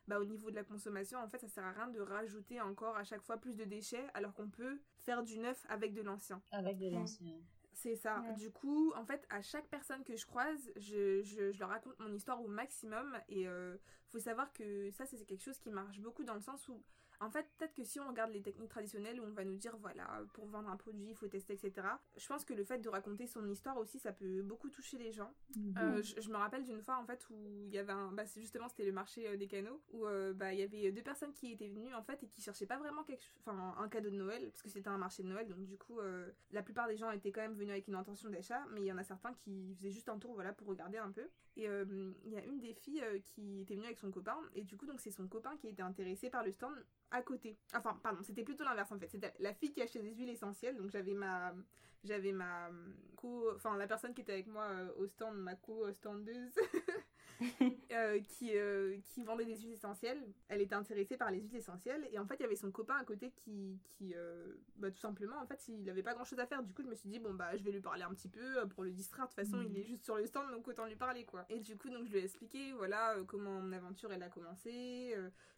bah, au niveau de la consommation, en fait, ça sert à rien de rajouter encore à chaque fois plus de déchets, alors qu'on peut faire du neuf avec de l'ancien. Avec de l'ancien. C'est ça. Du coup, en fait, à chaque personne que je croise, je, je, leur raconte mon histoire au maximum. Et euh, faut savoir que ça, c'est quelque chose qui marche beaucoup dans le sens où, En fait, peut-être que si on regarde les techniques traditionnelles où on va nous dire, voilà, pour vendre un produit, il faut tester, etc. Je pense que le fait de raconter son histoire aussi, ça peut beaucoup toucher les gens. Mhm. Euh, je, je me rappelle d'une fois, en fait, où il y avait un... Bah, c'est justement, c'était le marché euh, des canaux, où euh, bah, il y avait deux personnes qui étaient venues, en fait, et qui cherchaient pas vraiment quelque... enfin, un cadeau de Noël, parce que c'était un marché de Noël, donc du coup, euh, la plupart des gens étaient quand même venus avec une intention d'achat, mais il y en a certains qui faisaient juste un tour, voilà, pour regarder un peu. Et euh, il y a une des filles euh, qui était venue avec son copain, et du coup, donc c'est son copain qui était intéressé par le stand à côté. Enfin, pardon, c'était plutôt l'inverse en fait. C'était la fille qui achetait des huiles essentielles, donc j'avais ma, j'avais ma enfin la personne qui était avec moi euh, au stand, ma co-standeuse, euh, qui, euh, qui vendait des huiles essentielles. Elle était intéressée par les huiles essentielles, et en fait il y avait son copain à côté qui, qui euh, bah, tout simplement, en fait, il avait pas grand chose à faire. Du coup, je me suis dit bon bah je vais lui parler un petit peu euh, pour le distraire. De toute façon, Mhm. il est juste sur le stand, donc autant lui parler quoi. Et du coup, donc je lui ai expliqué voilà comment mon aventure elle a commencé.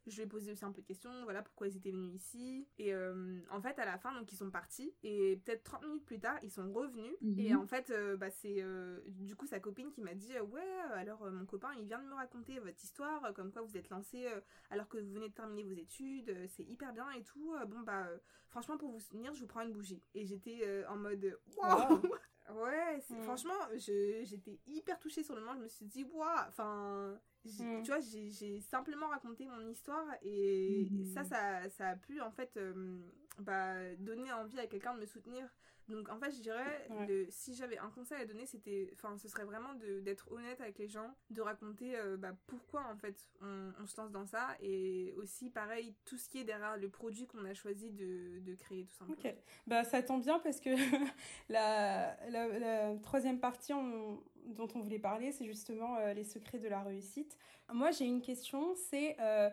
je lui ai posé aussi un peu de questions, voilà pourquoi ils étaient venus ici. Et en fait, à la fin, donc ils sont partis. Et peut-être 30 minutes plus tard, ils sont revenus. Mhm. Et en fait, bah, c'est du coup sa copine qui m'a dit Ouais, alors mon copain, il vient de me raconter votre histoire, euh, comme quoi vous êtes lancé euh, alors que vous venez de terminer vos études, euh, c'est hyper bien et tout. Bon, bah, franchement, pour vous soutenir, je vous prends une bougie. Et j'étais en mode Waouh Ouais, c'est- Mm. franchement, je- j'étais hyper touchée sur le moment. Je me suis dit, waouh, enfin, j'ai- Mm. tu vois, j'ai simplement raconté mon histoire et Mhm. ça, ça, ça a pu en fait euh, bah, donner envie à quelqu'un de me soutenir. Donc en fait, je dirais, Ouais. le- si j'avais un conseil à donner, c'était, enfin, ce serait vraiment de- d'être honnête avec les gens, de raconter euh, bah, pourquoi en fait on, on se lance dans ça et aussi pareil tout ce qui est derrière le produit qu'on a choisi de, de créer tout simplement. Ok, bah ça tombe bien parce que la, la, la troisième partie on- dont on voulait parler, c'est justement euh, les secrets de la réussite. Moi, j'ai une question, c'est euh,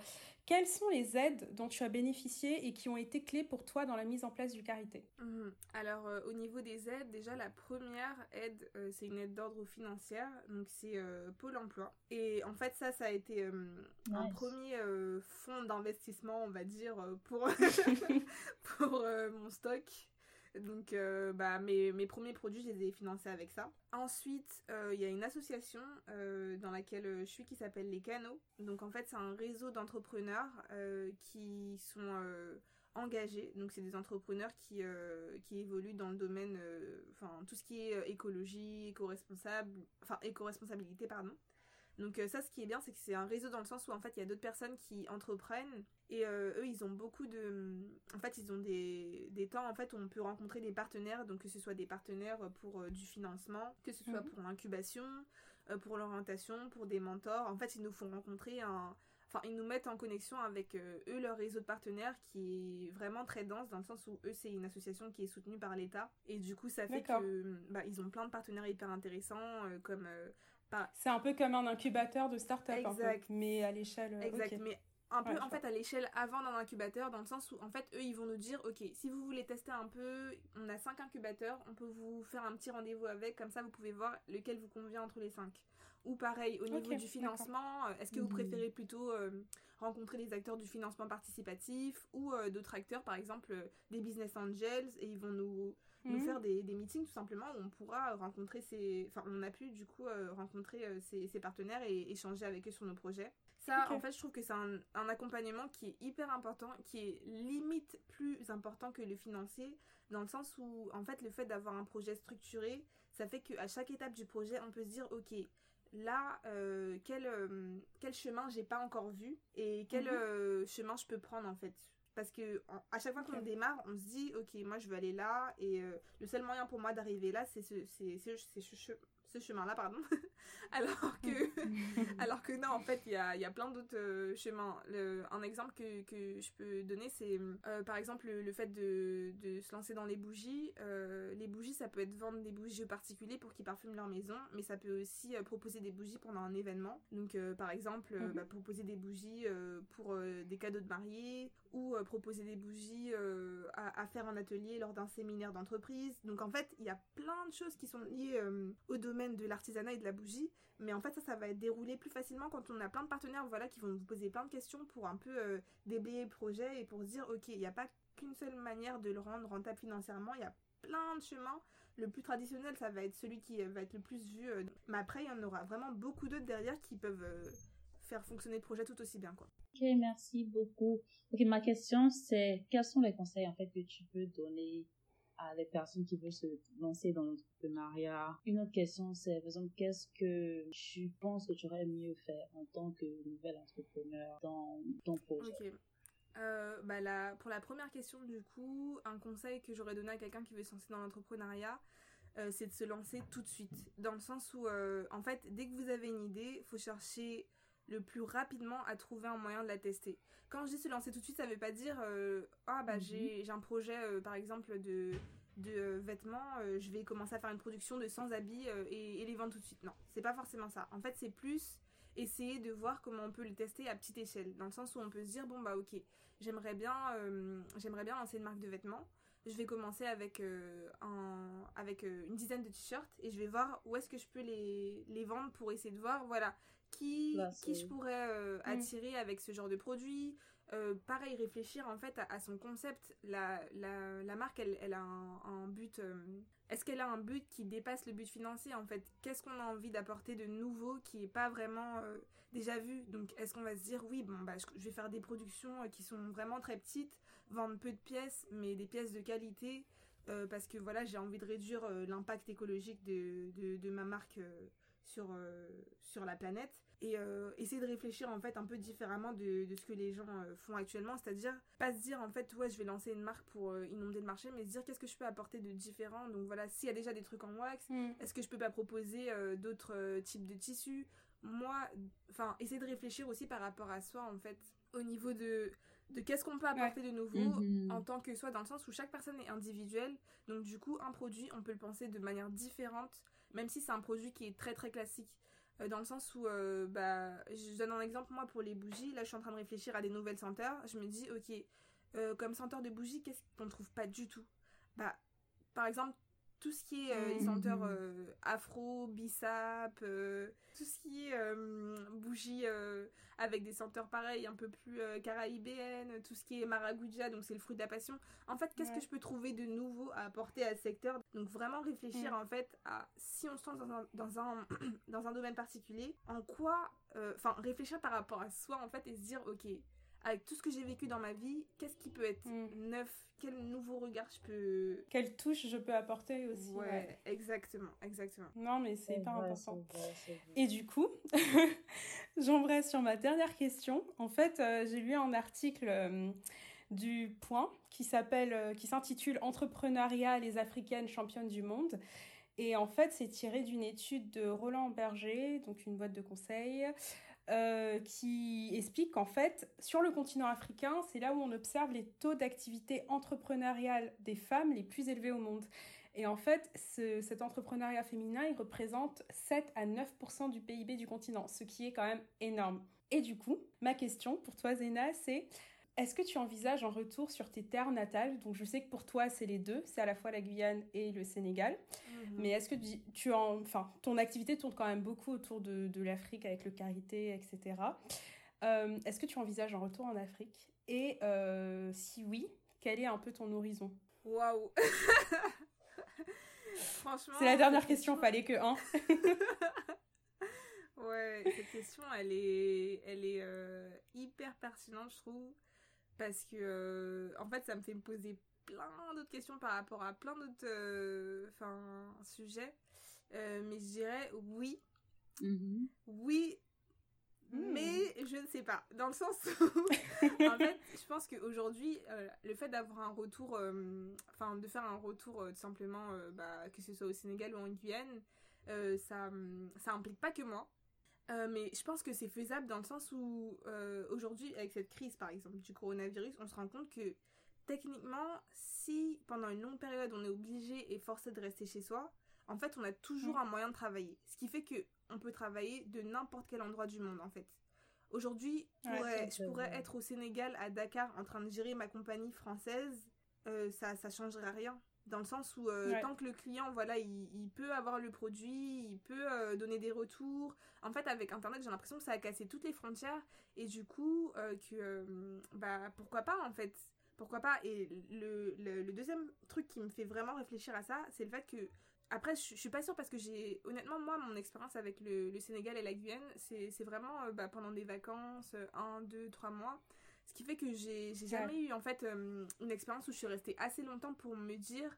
quelles sont les aides dont tu as bénéficié et qui ont été clés pour toi dans la mise en place du Carité? Mhm. Alors, euh, au niveau des aides, déjà, la première aide, euh, c'est une aide d'ordre financière. Donc, c'est euh, Pôle emploi. Et en fait, ça, ça a été euh, un premier euh, fonds d'investissement, on va dire, pour, pour euh, mon stock. Donc, euh, bah, mes, premiers produits, je les ai financés avec ça. Ensuite, euh, il y a une association euh, dans laquelle je suis qui s'appelle Les Canaux. Donc, en fait, c'est un réseau d'entrepreneurs qui sont engagés. Donc, c'est des entrepreneurs qui, évoluent dans le domaine, enfin, tout ce qui est écologie, éco-responsable, enfin, éco-responsabilité, pardon. Donc euh, ça, ce qui est bien, c'est que c'est un réseau dans le sens où en fait il y a d'autres personnes qui entreprennent et euh, eux ils ont beaucoup de, en fait ils ont des, des temps en fait où on peut rencontrer des partenaires, donc que ce soit des partenaires pour euh, du financement, que ce soit Mhm. pour l'incubation, euh, pour l'orientation, pour des mentors. En fait ils nous font rencontrer un, enfin ils nous mettent en connexion avec eux leur réseau de partenaires qui est vraiment très dense dans le sens où eux c'est une association qui est soutenue par l'État et du coup ça fait que bah, ils ont plein de partenaires hyper intéressants comme C'est un peu comme un incubateur de start-up, peu, Exact. mais à l'échelle. euh, Exact, mais un peu Ouais, en fait à l'échelle avant d'un incubateur, dans le sens où en fait eux ils vont nous dire ok si vous voulez tester un peu, on a cinq incubateurs, on peut vous faire un petit rendez-vous avec, comme ça vous pouvez voir lequel vous convient entre les cinq. Ou pareil au niveau du financement, euh, est-ce que vous Mhm. préférez plutôt euh, rencontrer des acteurs du financement participatif ou euh, d'autres acteurs par exemple euh, des business angels et ils vont nous nous Mhm. faire des, des meetings tout simplement où on pourra rencontrer ces enfin on a pu du coup euh, rencontrer euh, ces, ces partenaires et échanger avec eux sur nos projets ça en fait je trouve que c'est un, un accompagnement qui est hyper important qui est limite plus important que le financier dans le sens où en fait le fait d'avoir un projet structuré ça fait qu'à chaque étape du projet on peut se dire ok là euh, quel, euh, quel chemin j'ai pas encore vu et quel Mhm. euh, chemin je peux prendre en fait parce que en- à chaque fois qu'on démarre on se dit ok moi je veux aller là et euh, le seul moyen pour moi d'arriver là c'est ce, c'est, c'est, c'est ce, che- ce chemin là pardon alors que alors que non, en fait, il y a, il y a plein d'autres euh, chemins. Le- un exemple que, que je peux donner, c'est euh, par exemple le, le fait de, de se lancer dans les bougies. Euh, les bougies, ça peut être vendre des bougies aux particuliers pour qu'ils parfument leur maison, mais ça peut aussi euh, proposer des bougies pendant un événement. Donc, par exemple, Mhm. bah, proposer des bougies pour des cadeaux de mariée ou proposer des bougies à, à faire en atelier lors d'un séminaire d'entreprise. Donc, en fait, il y a plein de choses qui sont liées au domaine de l'artisanat et de la bougie. Mais en fait, ça, ça va être déroulé plus facilement quand on a plein de partenaires voilà, qui vont vous poser plein de questions pour un peu euh, déblayer le projet et pour dire, ok, il n'y a pas qu'une seule manière de le rendre rentable financièrement, il y a plein de chemins. Le plus traditionnel, ça va être celui qui euh, va être le plus vu. euh, mais après, il y en aura vraiment beaucoup d'autres derrière qui peuvent faire fonctionner le projet tout aussi bien. Quoi. Ok, merci beaucoup. Ok, ma question c'est quels sont les conseils en fait que tu peux donner à les personnes qui veulent se lancer dans l'entrepreneuriat. Une autre question, c'est, par exemple, qu'est-ce que tu penses que tu aurais mieux faire en tant que nouvel entrepreneur dans ton projet? Ok. Euh, bah là, pour la première question, du coup, un conseil que j'aurais donné à quelqu'un qui veut se lancer dans l'entrepreneuriat, euh, c'est de se lancer tout de suite. Dans le sens où, euh, en fait, dès que vous avez une idée, il faut chercher le plus rapidement à trouver un moyen de la tester. Quand je dis se lancer tout de suite, ça veut pas dire ah bah j'ai un projet par exemple de de vêtements, je vais commencer à faire une production de 100 habits et, et, les vendre tout de suite. Non, c'est pas forcément ça. En fait, c'est plus essayer de voir comment on peut le tester à petite échelle, dans le sens où on peut se dire bon bah ok, j'aimerais bien, euh, j'aimerais bien lancer une marque de vêtements. Je vais commencer avec, euh, un, avec euh, une dizaine de t-shirts et je vais voir où est-ce que je peux les, les vendre pour essayer de voir voilà qui, qui je pourrais mm. attirer avec ce genre de produit. pareil, réfléchir en fait à, son concept. La, la, la, marque, elle, elle a un, un but est-ce qu'elle a un but qui dépasse le but financier en fait? Qu'est-ce qu'on a envie d'apporter de nouveau qui est pas vraiment euh, déjà vu? Donc est-ce qu'on va se dire oui bon bah je vais faire des productions euh, qui sont vraiment très petites, vendre peu de pièces mais des pièces de qualité euh, parce que voilà j'ai envie de réduire l'impact écologique de, de, de, ma marque sur, sur la planète et euh, essayer de réfléchir en fait un peu différemment de, de ce que les gens euh, font actuellement, c'est-à-dire pas se dire en fait ouais je vais lancer une marque pour euh, inonder le marché, mais se dire qu'est-ce que je peux apporter de différent? Donc voilà, s'il y a déjà des trucs en wax, mm. est-ce que je peux pas proposer d'autres types de tissus? Moi, enfin essayer de réfléchir aussi par rapport à soi en fait, au niveau de de qu'est-ce qu'on peut apporter de nouveau mm-hmm. en tant que soi dans le sens où chaque personne est individuelle donc du coup un produit on peut le penser de manière différente même si c'est un produit qui est très très classique. Euh, dans le sens où, euh, bah, je donne un exemple, moi, pour les bougies, là, je suis en train de réfléchir à des nouvelles senteurs, je me dis, ok, euh, comme senteur de bougies, qu'est-ce qu'on ne trouve pas du tout? Bah, par exemple, tout ce qui est euh, mmh. euh, afro, bissap, euh, tout ce qui est bougie avec des senteurs pareils, un peu plus caraïbéennes, tout ce qui est maraguja, donc c'est le fruit de la passion. En fait, qu'est-ce que je peux trouver de nouveau à apporter à ce secteur? Donc vraiment réfléchir en fait à si on se lance dans un, dans un, dans un domaine particulier, en quoi, enfin réfléchir par rapport à soi en fait et se dire ok avec tout ce que j'ai vécu dans ma vie, qu'est-ce qui peut être mm. neuf? Quel nouveau regard je peux... Quelle touche je peux apporter aussi. Ouais, exactement, exactement. Non, mais c'est hyper important. Et du coup, j'embraye sur ma dernière question. En fait, euh, j'ai lu un article euh, du Point qui s'appelle, euh, qui s'intitule Entrepreneuriat, les Africaines championnes du monde. Et en fait, c'est tiré d'une étude de Roland Berger, donc une boîte de conseil, euh, qui explique qu'en fait, sur le continent africain, c'est là où on observe les taux d'activité entrepreneuriale des femmes les plus élevés au monde. Et en fait, ce, cet entrepreneuriat féminin, il représente 7 à 9% du PIB du continent, ce qui est quand même énorme. Et du coup, ma question pour toi, Zena, c'est est-ce que tu envisages un retour sur tes terres natales? Donc je sais que pour toi c'est les deux, c'est à la fois la Guyane et le Sénégal. Mhm. Mais est-ce que tu, en, enfin, ton activité tourne quand même beaucoup autour de, de l'Afrique avec le karité, etc. Euh, est-ce que tu envisages un retour en Afrique? Et euh, si oui, quel est un peu ton horizon? Waouh Franchement. C'est la dernière question, fallait que un. ouais, cette question, elle est, elle est euh, hyper pertinente, je trouve parce que euh, en fait ça me fait me poser plein d'autres questions par rapport à plein d'autres euh, enfin sujets euh, mais je dirais oui mm-hmm. oui mm. mais je ne sais pas dans le sens où en fait je pense qu'aujourd'hui le fait d'avoir un retour enfin de faire un retour tout simplement bah, que ce soit au Sénégal ou en Guyane ça ça implique pas que moi euh, mais je pense que c'est faisable dans le sens où euh, aujourd'hui, avec cette crise par exemple du coronavirus, on se rend compte que techniquement, si pendant une longue période on est obligé et forcé de rester chez soi, en fait on a toujours mm. un moyen de travailler. Ce qui fait que on peut travailler de n'importe quel endroit du monde en fait. Aujourd'hui, je pourrais être au Sénégal, à Dakar, en train de gérer ma compagnie française, euh, ça, ça changerait rien dans le sens où euh, tant que le client voilà il, il, peut avoir le produit il peut euh, donner des retours en fait avec internet j'ai l'impression que ça a cassé toutes les frontières et du coup euh, que bah pourquoi pas en fait? Pourquoi pas? Et le, le, le, deuxième truc qui me fait vraiment réfléchir à ça c'est le fait que après, je, je suis pas sûre parce que j'ai. Honnêtement, moi, mon expérience avec le, le Sénégal et la Guyane, c'est vraiment bah, pendant des vacances, un, deux, trois mois. Ce qui fait que j'ai j'ai jamais eu en fait euh, une expérience où je suis restée assez longtemps pour me dire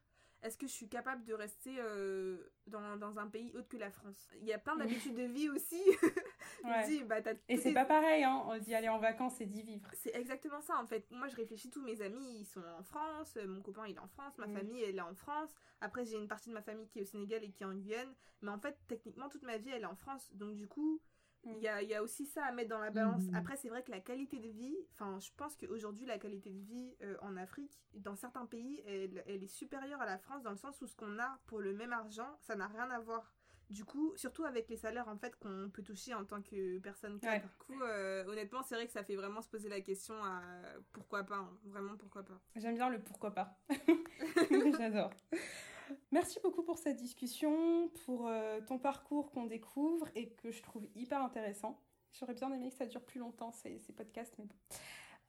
est-ce que je suis capable de rester euh, dans, dans un pays autre que la France? Il y a plein d'habitudes de vie aussi. Ouais. dit, bah, Et c'est pas pareil, hein, on dit aller en vacances et d'y vivre. C'est exactement ça en fait. Moi je réfléchis, tous mes amis ils sont en France, euh, mon copain il est en France, ma Mm. famille elle est en France. Après j'ai une partie de ma famille qui est au Sénégal et qui est en Guyane. Mais en fait techniquement toute ma vie elle est en France. Donc du coup. Il y a, il y a aussi ça à mettre dans la balance. Mhm. Après c'est vrai que la qualité de vie, enfin je pense qu'aujourd'hui la qualité de vie euh, en Afrique, dans certains pays elle, elle est supérieure à la France dans le sens où ce qu'on a pour le même argent ça n'a rien à voir. Du coup, surtout avec les salaires en fait qu'on peut toucher en tant que personne cadre. Ouais. Du coup, euh, honnêtement, c'est vrai que ça fait vraiment se poser la question à pourquoi pas, hein. vraiment pourquoi pas. J'aime bien le pourquoi pas. J'adore. Merci beaucoup pour cette discussion, pour euh, ton parcours qu'on découvre et que je trouve hyper intéressant. J'aurais bien aimé que ça dure plus longtemps ces, ces podcasts, mais bon.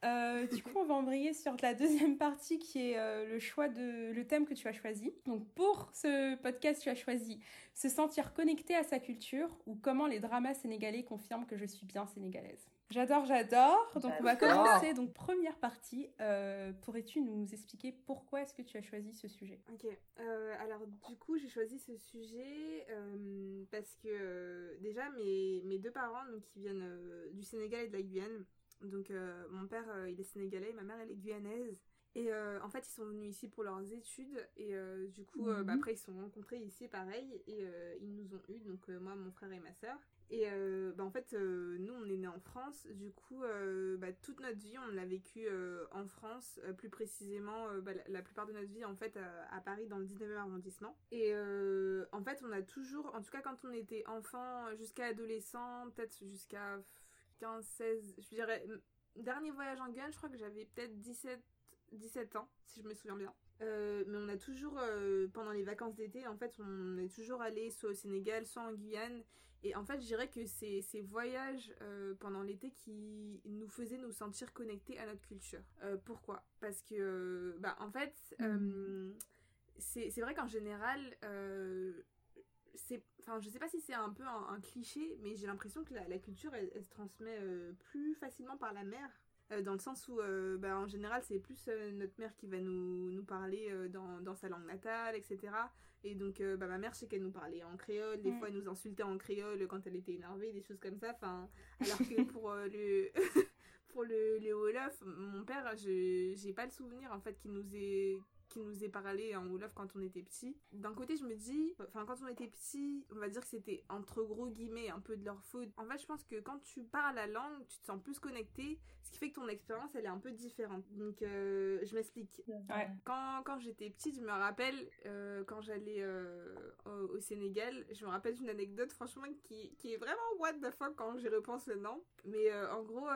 Euh, du coup, on va embrayer sur la deuxième partie qui est euh, le choix de le thème que tu as choisi. Donc, pour ce podcast, tu as choisi se sentir connecté à sa culture ou comment les dramas sénégalais confirment que je suis bien sénégalaise. J'adore, j'adore. Donc, on va commencer. Donc, première partie. Euh, Pourrais-tu nous expliquer pourquoi est-ce que tu as choisi ce sujet? Ok, euh, alors du coup j'ai choisi ce sujet euh, parce que déjà mes, mes deux parents donc, qui viennent du Sénégal et de la Guyane, donc mon père il est sénégalais, ma mère elle est guyanaise. Et euh, en fait, ils sont venus ici pour leurs études. Et euh, du coup, euh, bah, Mhm. après, ils se sont rencontrés ici, pareil. Et ils nous ont eu, donc moi, mon frère et ma sœur. Et euh, bah, en fait, euh, nous, on est nés en France. Du coup, euh, bah, toute notre vie, on l'a vécu en France. Plus précisément, bah, la, plupart de notre vie, en fait, à, Paris, dans le 19e arrondissement. Et en fait, on a toujours, en tout cas quand on était enfant, jusqu'à adolescent, peut-être jusqu'à 15, 16, je dirais, dernier voyage en Guyane, je crois que j'avais peut-être 17, 17 ans, si je me souviens bien. Mais on a toujours, pendant les vacances d'été, en fait, on est toujours allé soit au Sénégal, soit en Guyane. Et en fait, je dirais que c'est ces voyages euh, pendant l'été qui nous faisaient nous sentir connectés à notre culture. Euh, pourquoi? Parce que, euh, bah, en fait, euh, c'est vrai qu'en général, c'est, enfin, je sais pas si c'est un peu un, un cliché, mais j'ai l'impression que la, la culture, elle, elle se transmet plus facilement par la mère. Euh, dans le sens où, euh, bah, en général, c'est plus euh, notre mère qui va nous, nous parler dans, dans sa langue natale, etc. Et donc, bah, ma mère, je sais qu'elle nous parlait en créole, des fois, elle nous insultait en créole quand elle était énervée, des choses comme ça. Enfin, alors que pour le. pour le, le Wolof, mon père, je j'ai pas le souvenir en fait qu'il nous ait qui nous ait parlé en Wolof quand on était petit. D'un côté, je me dis, enfin, quand on était petit, on va dire que c'était entre gros guillemets un peu de leur faute. En fait, je pense que quand tu parles la langue, tu te sens plus connecté, ce qui fait que ton expérience, elle est un peu différente. Donc, euh, je m'explique. Ouais. Quand, quand j'étais petite, je me rappelle, euh, quand j'allais euh, au, au Sénégal, je me rappelle d'une anecdote, franchement, qui, qui est vraiment what the fuck quand j'y repense maintenant. Mais en gros,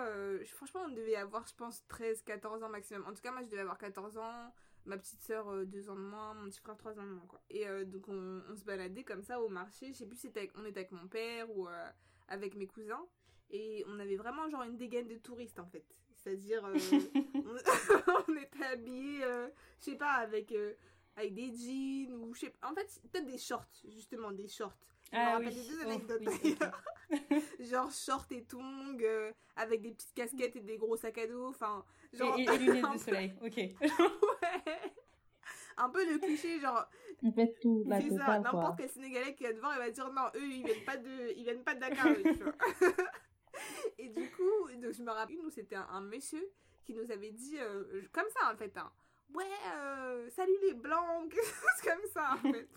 franchement, on devait avoir, je pense, 13, 14 ans maximum. En tout cas, moi, je devais avoir 14 ans. Ma petite sœur, 2 ans de moins, mon petit frère, 3 ans de moins, quoi. Et euh, donc, on, on se baladait comme ça au marché. Je sais plus si avec- on était avec mon père ou euh, avec mes cousins. Et on avait vraiment, genre, une dégaine de touristes, en fait. C'est-à-dire, euh, on, on était habillés, euh, je sais pas, avec, euh, avec des jeans ou je sais pas. En fait, peut-être des shorts, justement, des shorts. Je me Ah rappelle oui. des deux Oh, anecdotes oui, ok. genre shorts et tongs, euh, avec des petites casquettes et des gros sacs à dos. Enfin, Et, genre. et- et lunettes de soleil, ok. ouais. Un peu le cliché, genre, tout, c'est ça, n'importe quel Sénégalais qui va devant, il va dire non, eux, ils viennent pas de, ils viennent pas de Dakar, eux, tu vois. Et du coup, donc, je me rappelle, nous, c'était un, un monsieur qui nous avait dit, euh, comme ça, en fait, hein, ouais, euh, salut les blancs, quelque chose comme ça, en fait.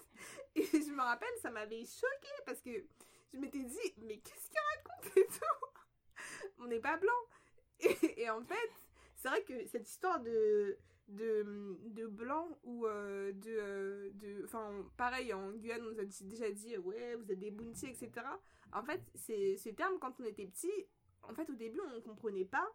Et je me rappelle, ça m'avait choqué parce que je m'étais dit, mais qu'est-ce qu'il raconte et tout? On n'est pas blanc. Et, et en fait, c'est vrai que cette histoire de de, de blanc ou euh, de euh, de enfin pareil en Guyane on nous a déjà dit ouais vous êtes des bounty etc en fait c'est ce terme quand on était petit en fait au début on comprenait pas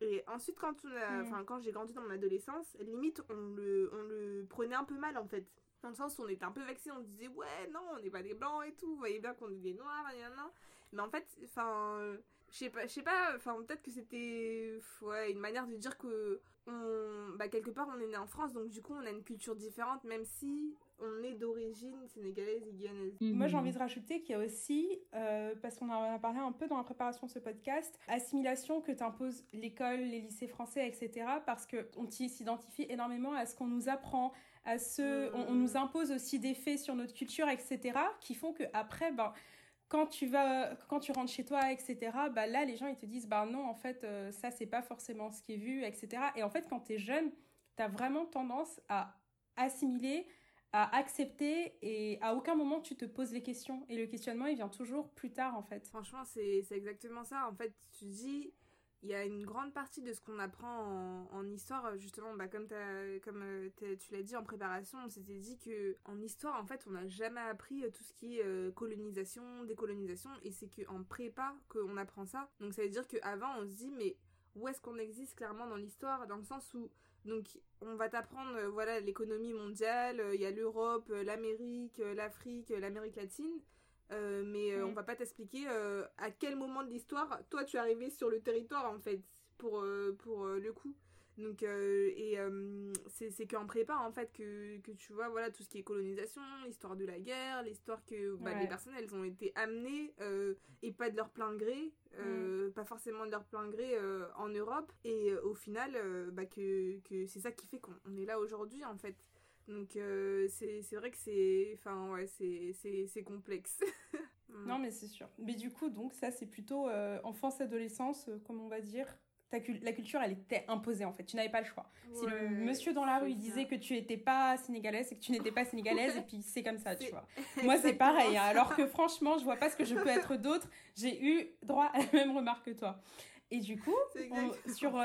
et ensuite quand on a Mm. enfin quand j'ai grandi dans mon adolescence limite on le on le prenait un peu mal en fait dans le sens où on était un peu vexé on se disait ouais non on n'est pas des blancs et tout vous voyez bien qu'on est des noirs nan, nan, mais en fait enfin je sais pas je sais pas enfin peut-être que c'était ouais une manière de dire que on, bah, quelque part, on est né en France, donc du coup, on a une culture différente, même si on est d'origine sénégalaise et guyanaise. Moi, j'ai envie de rajouter qu'il y a aussi, euh, parce qu'on en a parlé un peu dans la préparation de ce podcast, assimilation que t'impose l'école, les lycées français, etc. Parce qu'on s'identifie énormément à ce qu'on nous apprend, on, nous impose aussi des faits sur notre culture, etc. qui font que après, ben, quand tu vas quand tu rentres chez toi etc bah là les gens ils te disent bah non en fait euh, ça c'est pas forcément ce qui est vu etc et en fait quand tu es jeune tu as vraiment tendance à assimiler à accepter et à aucun moment tu te poses les questions. Et le questionnement il vient toujours plus tard en fait. Franchement c'est exactement ça. En fait tu dis il y a une grande partie de ce qu'on apprend en, histoire, justement, bah, comme, comme euh, tu l'as dit en préparation, on s'était dit que en histoire, en fait, on n'a jamais appris euh, tout ce qui est euh, colonisation, décolonisation, et c'est qu'en prépa qu'on apprend ça. Donc ça veut dire qu'avant, on se dit, mais où est-ce qu'on existe clairement dans l'histoire, dans le sens où donc on va t'apprendre voilà l'économie mondiale, il y a l'Europe, l'Amérique, l'Afrique, l'Amérique latine. Euh, mais euh, on va pas t'expliquer euh, à quel moment de l'histoire toi tu es arrivé sur le territoire en fait pour pour le coup. Donc et c'est qu'en prépa en fait que, que tu vois voilà tout ce qui est colonisation l'histoire de la guerre l'histoire que bah, les personnes elles ont été amenées et pas de leur plein gré mm. pas forcément de leur plein gré en Europe. Et au final bah, que, que c'est ça qui fait qu'on est là aujourd'hui en fait donc euh, c'est vrai que c'est enfin ouais, c'est complexe. Non mais c'est sûr. Mais du coup donc ça c'est plutôt euh, enfance adolescence euh, comme on va dire. Ta la culture elle était imposée en fait, tu n'avais pas le choix. si le monsieur dans la rue disait que tu n'étais pas sénégalaise, c'est que tu n'étais pas sénégalaise et puis c'est comme ça, tu vois. Moi c'est pareil, hein. alors que franchement je vois pas ce que je peux être d'autre, j'ai eu droit à la même remarque que toi. Et du coup, sur...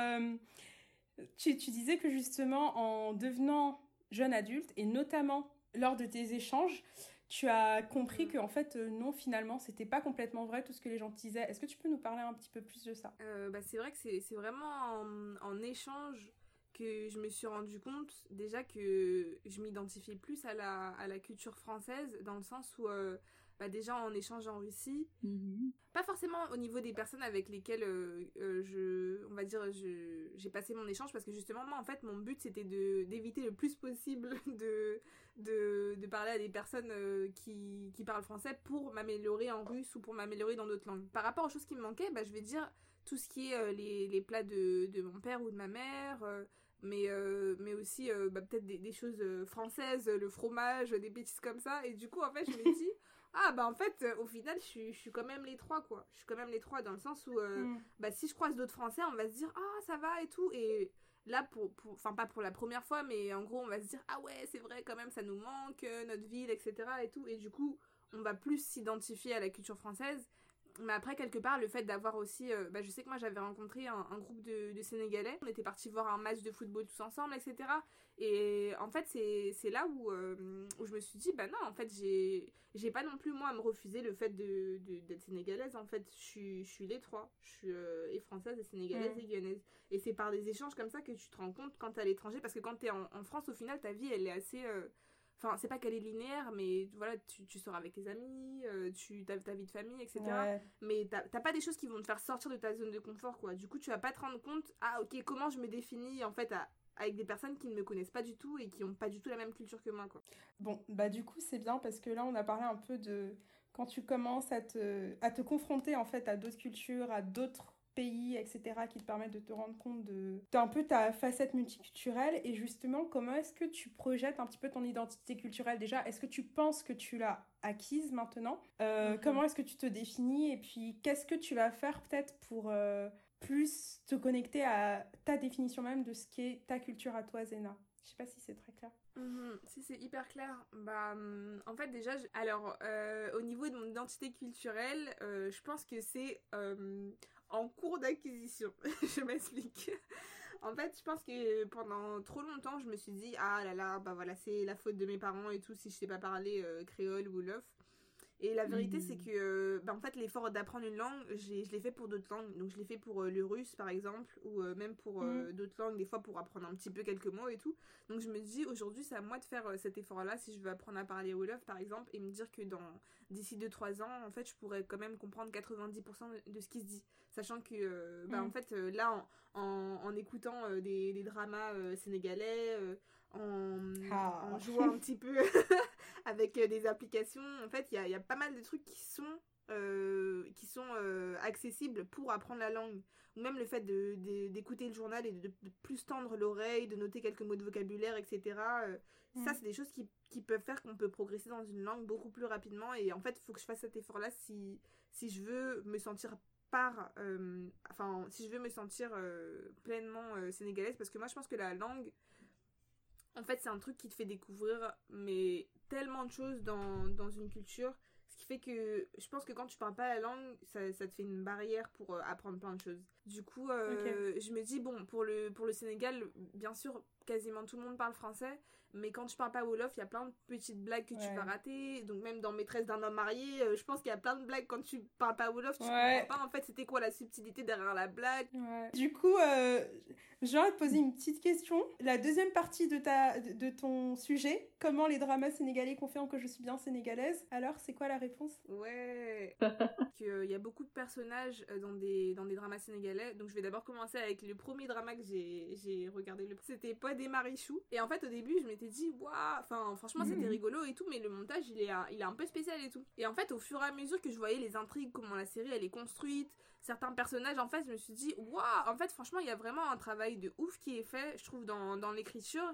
tu, tu disais que justement en devenant jeune adulte et notamment lors de tes échanges, tu as compris mm. que en fait euh, non finalement c'était pas complètement vrai tout ce que les gens te disaient. Est-ce que tu peux nous parler un petit peu plus de ça? Euh, bah, C'est vrai que c'est vraiment en, échange que je me suis rendu compte déjà que je m'identifiais plus à la, à la culture française dans le sens où euh, bah déjà en échange en Russie. Mhm. Pas forcément au niveau des personnes avec lesquelles euh, euh, je, on va dire, j'ai passé mon échange parce que justement, moi, en fait, mon but c'était d'éviter le plus possible de, de, de, parler à des personnes euh, qui, qui parlent français pour m'améliorer en russe ou pour m'améliorer dans d'autres langues. Par rapport aux choses qui me manquaient, bah, je vais dire tout ce qui est les, les, plats de, de, mon père ou de ma mère mais mais aussi bah, peut-être des, des, choses françaises le fromage des bêtises comme ça et du coup en fait je me dis ah bah en fait euh, au final je suis, je suis quand même les trois quoi. Je suis quand même les trois dans le sens où euh, mm. bah si je croise d'autres français on va se dire ah ça va et tout. Et là pour enfin pas pour la première fois mais en gros on va se dire ah ouais c'est vrai quand même ça nous manque euh, notre ville etc et tout et du coup on va plus s'identifier à la culture française mais après, quelque part, le fait d'avoir aussi. Euh, bah, je sais que moi, j'avais rencontré un, groupe de, Sénégalais. On était partis voir un match de football tous ensemble, etc. Et en fait, c'est là où, euh, où je me suis dit, bah non, en fait, j'ai pas non plus, moi, à me refuser le fait d'être de, sénégalaise. En fait, je suis, je suis les trois. Je suis euh, et française, et sénégalaise, mm. et guyanaise. Et c'est par des échanges comme ça que tu te rends compte quand t'es à l'étranger. Parce que quand t'es en, en France, au final, ta vie, elle est assez Enfin, c'est pas qu'elle est linéaire, mais voilà, tu, tu sors avec tes amis, euh, tu as ta vie de famille, etc. Mais t'as pas des choses qui vont te faire sortir de ta zone de confort, quoi. Du coup, tu vas pas te rendre compte, ah ok, comment je me définis en fait avec des personnes qui ne me connaissent pas du tout et qui ont pas du tout la même culture que moi, quoi. Bon, bah du coup, c'est bien parce que là, on a parlé un peu de quand tu commences à te, à te confronter en fait à d'autres cultures, à d'autres pays, etc., qui te permettent de te rendre compte de, un peu ta facette multiculturelle et justement comment est-ce que tu projettes un petit peu ton identité culturelle? Déjà Est-ce que tu penses que tu l'as acquise maintenant? Euh, mhm. Comment est-ce que tu te définis? Et puis qu'est-ce que tu vas faire peut-être pour euh, plus te connecter à ta définition même de ce qu'est ta culture à toi, Zena je sais pas si c'est très clair. Mhm. si c'est hyper clair. Bah, hum, en fait déjà, alors euh, au niveau de mon identité culturelle, je pense que c'est en cours d'acquisition. je m'explique. En fait, je pense que pendant trop longtemps, je me suis dit ah là là, bah voilà, c'est la faute de mes parents et tout si je sais pas parler euh, créole ou l'off. Et la vérité, c'est Mhm. que, euh, bah, en fait, l'effort d'apprendre une langue, j'ai- je l'ai fait pour d'autres langues. Donc, je l'ai fait pour euh, le russe, par exemple, ou euh, même pour euh, d'autres langues, des fois pour apprendre un petit peu quelques mots et tout. Donc, je me dis, aujourd'hui, c'est à moi de faire cet effort-là si je veux apprendre à parler Wolof, par exemple, et me dire que dans d'ici 2-3 ans, en fait, je pourrais quand même comprendre 90% de, ce qui se dit. Sachant que, bah, Mm. en fait, là, en, en, en écoutant des, des dramas sénégalais, en, Ah. en jouant un petit peu avec euh, des applications, en fait, il y a, il y a pas mal de trucs qui sont, euh, qui sont euh, accessibles pour apprendre la langue. Ou même le fait de- de- d'écouter le journal et de, de plus tendre l'oreille, de noter quelques mots de vocabulaire, etc. euh, Ça, c'est des choses qui, qui peuvent faire qu'on peut progresser dans une langue beaucoup plus rapidement. Et en fait, il faut que je fasse cet effort-là si, si je veux me sentir par... enfin, si je veux me sentir pleinement sénégalaise. Parce que moi, je pense que la langue, en fait, c'est un truc qui te fait découvrir mais tellement de choses dans, dans une culture. Ce qui fait que je pense que quand tu parles pas la langue, ça, ça te fait une barrière pour euh, apprendre plein de choses. Du coup, euh, je me dis, bon, pour le, pour le Sénégal, bien sûr, quasiment tout le monde parle français. Mais quand tu parles pas Wolof, il y a plein de petites blagues que tu vas rater. Donc même dans Maîtresse d'un homme marié, euh, je pense qu'il y a plein de blagues quand tu parles pas Wolof, tu Ouais. comprends pas en fait c'était quoi la subtilité derrière la blague. Ouais. Du coup, euh, j'ai envie de poser une petite question. La deuxième partie de, ta, de, ton sujet, comment les dramas sénégalais confirment que je suis bien sénégalaise? Alors, c'est quoi la réponse? Ouais. qu'il y a beaucoup de personnages euh, dans des, dans des dramas sénégalais. Donc je vais d'abord commencer avec le premier drama que j'ai j'ai regardé. Le... C'était Et Marichou. Et en fait au début je m'étais dit, waouh, enfin franchement c'était Mhm. rigolo et tout, mais le montage il est, un- il est un peu spécial et tout. Et en fait au fur et à mesure que je voyais les intrigues, comment la série elle est construite, certains personnages en fait je me suis dit, waouh, en fait franchement il y a vraiment un travail de ouf qui est fait, je trouve, dans, dans l'écriture.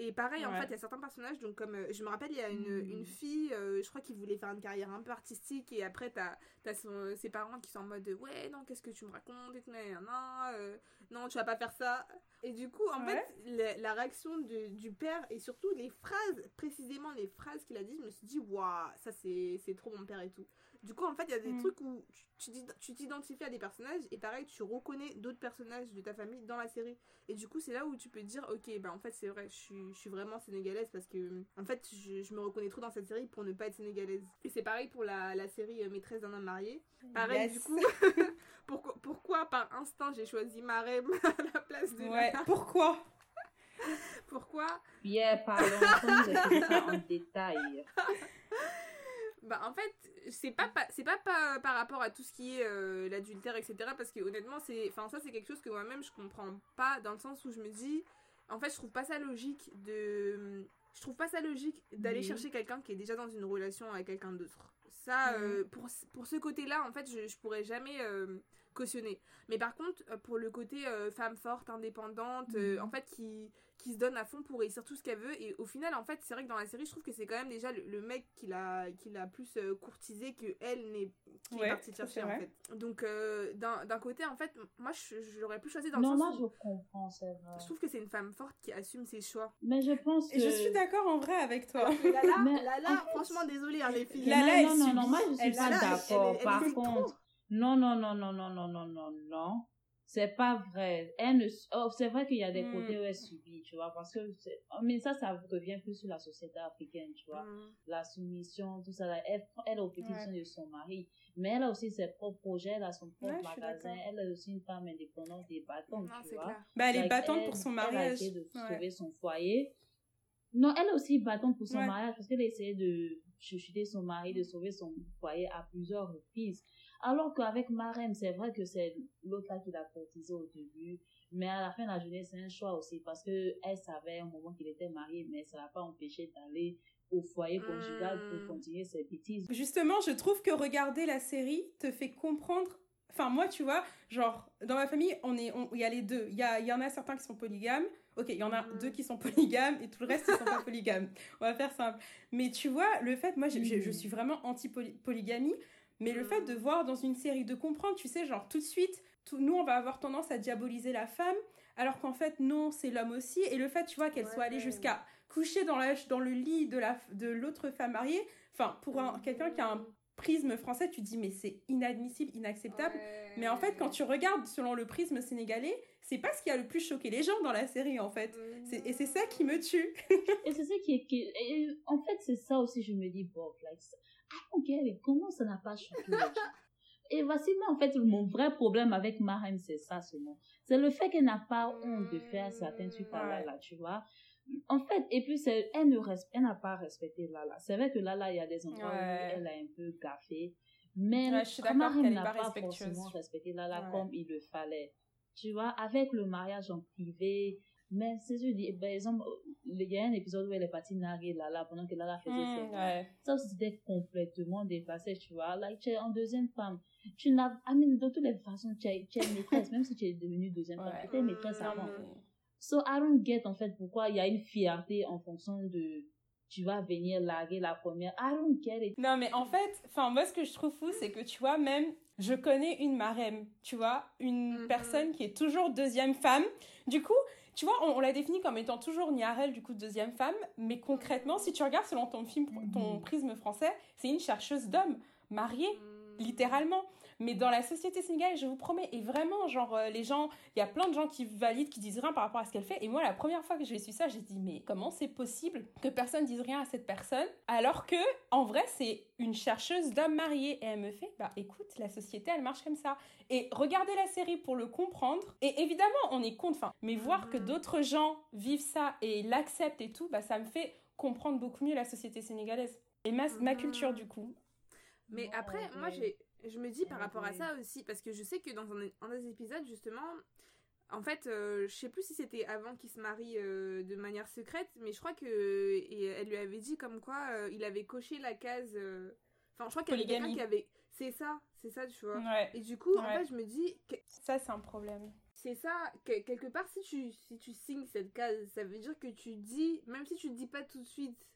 Et pareil, en fait, il y a certains personnages, donc comme euh, je me rappelle, il y a une, Mhm. une fille, euh, je crois qu'il voulait faire une carrière un peu artistique, et après, t'as as son- ses parents qui sont en mode Ouais, non, qu'est-ce que tu me racontes et tout, euh, Non, tu vas pas faire ça. Et du coup, en Ouais. fait, la, la réaction de- du père, et surtout les phrases, précisément les phrases qu'il a dit, je me suis dit Waouh, ça c'est trop mon père et tout. Du coup, en fait, il y a des Mhm. trucs où tu- tu t'id- tu t'identifies à des personnages, et pareil, tu reconnais d'autres personnages de ta famille dans la série. Et du coup, c'est là où tu peux te dire, ok, bah en fait, c'est vrai, je suis, je suis vraiment sénégalaise parce que, en fait, je, je me reconnais trop dans cette série pour ne pas être sénégalaise. Et c'est pareil pour la, la série euh, Maîtresse d'un homme marié. Pareil, Yes. du coup, pourquoi, pourquoi par instinct j'ai choisi Marem à la place de Ouais, Lana pourquoi? Pourquoi? Pierre, parlons expliquer ça en détail. Bah en fait, c'est pas, pas- c'est pas, pas par rapport à tout ce qui est euh, l'adultère, etc. Parce que honnêtement, c'est, enfin ça c'est quelque chose que moi-même je comprends pas dans le sens où je me dis, en fait je trouve pas ça logique de, je trouve pas ça logique d'aller chercher quelqu'un qui est déjà dans une relation avec quelqu'un d'autre. Ça, euh, pour, pour ce côté-là, en fait, je, je pourrais jamais euh, cautionner. Mais par contre, euh, pour le côté euh, femme forte, indépendante, euh, Mhm. en fait, qui, qui se donne à fond pour réussir tout ce qu'elle veut. Et au final, en fait, c'est vrai que dans la série, je trouve que c'est quand même déjà le, le mec qui l'a, qui l'a plus courtisé que elle n'est qui Ouais, est partie chercher en fait. Donc euh, d'un, d'un côté, en fait, moi, je, je l'aurais plus choisi dans Non, le moi sens je où comprends, c'est vrai. je trouve que c'est une femme forte qui assume ses choix. Mais je pense que. Et je suis d'accord en vrai avec toi. Lala, Mais Lala, en fait- franchement, désolée, hein, les filles. Lala, non, elle non, non, non, moi je suis Elle- pas d'accord. elle- elle Par contre, non, non, non, non, non, non, non, non, non. C'est pas vrai. Elle ne... oh, c'est vrai qu'il y a des Hmm. côtés où elle subit, tu vois, parce que c'est- mais ça, ça revient plus sur la société africaine, tu vois. Mm. La soumission, tout ça. là. Elle, elle est au petit Ouais. de son mari, mais elle a aussi ses propres projets, elle a son propre Ouais, magasin, elle est aussi une femme indépendante et battante, Non, tu vois. clair. Bah, elle est battante elle- pour son Elle a mariage. essayé de Ouais. sauver son foyer. Non, elle est aussi battante pour son mariage parce qu'elle a essayé de chuchoter son mari, de sauver son foyer à plusieurs reprises. Alors qu'avec Marem, c'est vrai que c'est l'autre là qui l'a courtisé au début, mais à la fin de la journée, c'est un choix aussi parce que elle savait au moment qu'il était marié, mais ça l'a pas empêché d'aller au foyer conjugal pour continuer ses bêtises. Justement, je trouve que regarder la série te fait comprendre. Enfin, moi, tu vois, genre, dans ma famille, on est, on- il y a les deux. Il y, a, il y en a certains qui sont polygames. Ok, il y en a Mhm. deux qui sont polygames et tout le reste, ils sont pas polygames. On va faire simple. Mais tu vois, le fait, moi, je, je- je Mhm. suis vraiment anti-polygamie. Mais le fait de voir dans une série, de comprendre, tu sais, genre, tout de suite, tout- nous, on va avoir tendance à diaboliser la femme, alors qu'en fait, non, c'est l'homme aussi. Et le fait, tu vois, qu'elle soit allée Ouais. jusqu'à coucher dans, la, dans le lit de la de l'autre femme mariée, enfin, pour un- quelqu'un qui a un prisme français, tu te dis, mais c'est inadmissible, inacceptable. Ouais. Mais en fait, quand tu regardes selon le prisme sénégalais, c'est pas ce qui a le plus choqué les gens dans la série, en fait. C'est- Et c'est ça qui me tue. Et c'est ça qui est, qui est- et en fait, c'est ça aussi, je me dis, bon, like, Ok, mais comment ça n'a pas choqué Et voici, moi, en fait, mon vrai problème avec Marem, c'est ça seulement. C'est le fait qu'elle n'a pas honte de faire certains trucs par là, là, tu vois? En fait, et puis, c'est, elle ne res- elle n'a pas respecté Lala. C'est vrai que Lala, il y a des endroits Ouais. où elle a un peu gaffé. Mais Ouais, Marem n'a pas forcément respecté Lala Ouais. comme il le fallait. Tu vois, avec le mariage en privé, mais c'est je dis, par exemple, il y a un épisode où elle est partie narguer Lala pendant que Lala faisait ses Hmm, mains. ouais. Ça aussi, c'était complètement dépassé, tu vois. Like, tu es en deuxième femme. Tu n'as, I mean, de toutes les façons, tu es, tu es maîtresse, même si tu es devenue deuxième femme. Ouais. Tu étais maîtresse Non, avant. So, I don't get, en fait, pourquoi il y a une fierté en fonction de, tu vas venir larguer la première. I don't get it. Non, mais en fait, enfin, moi, ce que je trouve fou, c'est que tu vois, même, je connais une marème, tu vois, une Mhm. personne qui est toujours deuxième femme. Du coup, tu vois, on, on la définit comme étant toujours Niarel, du coup, deuxième femme. Mais concrètement, si tu regardes selon ton film, ton Mhm. prisme français, c'est une chercheuse d'hommes, mariée, Mm. littéralement. Mais dans la société sénégalaise, je vous promets, et vraiment, genre, euh, les gens, il y a plein de gens qui valident, qui disent rien par rapport à ce qu'elle fait. Et moi, la première fois que j'ai su ça, j'ai dit, mais comment c'est possible que personne dise rien à cette personne alors que, en vrai, c'est une chercheuse d'hommes mariés. Et elle me fait, bah écoute, la société, elle marche comme ça. Et regardez la série pour le comprendre. Et évidemment, on est contre, enfin, mais voir que Mhm. d'autres gens vivent ça et l'acceptent et tout, bah ça me fait comprendre beaucoup mieux la société sénégalaise. Et ma, ma Mhm. culture, du coup. Mais après, moi, ouais. j'ai, je me dis par Ouais, rapport à ça aussi, parce que je sais que dans un, un des épisodes, justement, en fait, euh, je sais plus si c'était avant qu'il se marie euh, de manière secrète, mais je crois que et elle lui avait dit comme quoi euh, il avait coché la case. euh, Enfin, je crois qu'il y avait quelqu'un qui avait. C'est ça, c'est ça, tu vois. Ouais. Et du coup, en fait, je me dis, que- Ça, c'est un problème. c'est ça, que- quelque part, si tu, si tu signes cette case, ça veut dire que tu dis, même si tu ne dis pas tout de suite,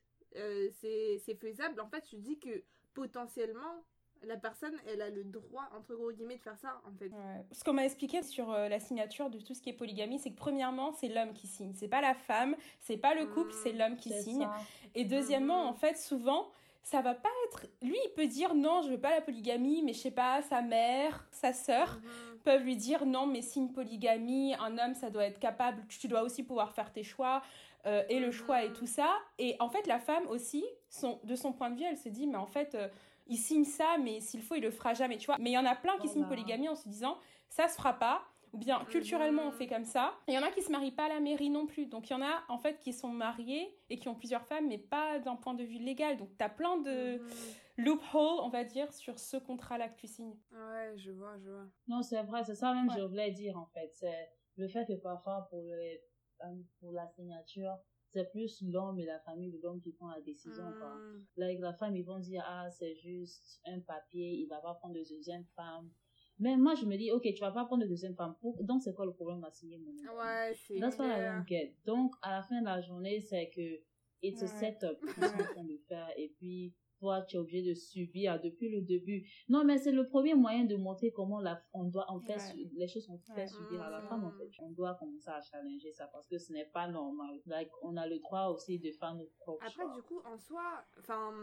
c'est faisable, en fait, tu dis que potentiellement, la personne, elle a le droit, entre gros guillemets, de faire ça, en fait. Ouais. Ce qu'on m'a expliqué sur euh, la signature de tout ce qui est polygamie, c'est que premièrement, c'est l'homme qui signe. C'est pas la femme, c'est pas le couple, c'est l'homme qui signe. ça. Et deuxièmement, Mhm. en fait, souvent, ça va pas être. Lui, il peut dire non, je veux pas la polygamie, mais je sais pas, sa mère, sa sœur Mhm. peuvent lui dire non, mais signe polygamie, un homme, ça doit être capable, tu dois aussi pouvoir faire tes choix, euh, et le choix et tout ça. Et en fait, la femme aussi, son, de son point de vue, elle se dit, mais en fait, euh, il signe ça, mais s'il faut, il le fera jamais, tu vois. Mais il y en a plein qui signent Voilà. polygamie en se disant, ça se fera pas. Ou bien culturellement on Mhm. fait comme ça. Et il y en a qui se marient pas à la mairie non plus. Donc il y en a en fait qui sont mariés et qui ont plusieurs femmes, mais pas d'un point de vue légal. Donc tu as plein de Mhm. loopholes, on va dire, sur ce contrat-là que tu signes. Ouais, je vois, je vois. Non, c'est vrai, c'est ça même Ouais. je voulais dire en fait. C'est le fait que parfois pour, euh, pour la signature, c'est plus l'homme et la famille de l'homme qui prend la décision. Quoi. Mhm. Là, avec la femme, ils vont dire, ah, c'est juste un papier, il va pas prendre de deuxième femme. Mais moi, je me dis, ok, tu vas pas prendre de deuxième femme. Donc, c'est quoi le problème à signer mon nom Ouais, c'est That's what I clair. don't get. Donc, à la fin de la journée, c'est que it's a Ouais. setup. Ils sont en train de faire. Et puis, toi, tu es obligé de subir depuis le début. Non, mais c'est le premier moyen de montrer comment la, on doit, on fait, Ouais. les choses sont fait Ouais. subir à la Mm. femme, en fait. On doit commencer à challenger ça parce que ce n'est pas normal. Like, on a le droit aussi de faire nos propres Après, choix. du coup, en soi, enfin,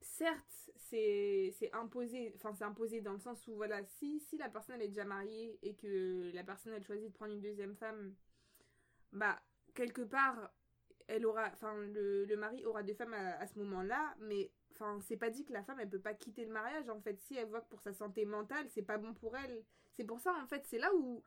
certes, c'est c'est imposé, enfin, c'est imposé dans le sens où, voilà, si, si la personne elle est déjà mariée et que la personne elle choisit de prendre une deuxième femme, bah, quelque part, elle aura, enfin, le, le mari aura deux femmes à, à ce moment-là, mais, enfin, c'est pas dit que la femme elle peut pas quitter le mariage, en fait, si elle voit que pour sa santé mentale, c'est pas bon pour elle. C'est pour ça, en fait, c'est là où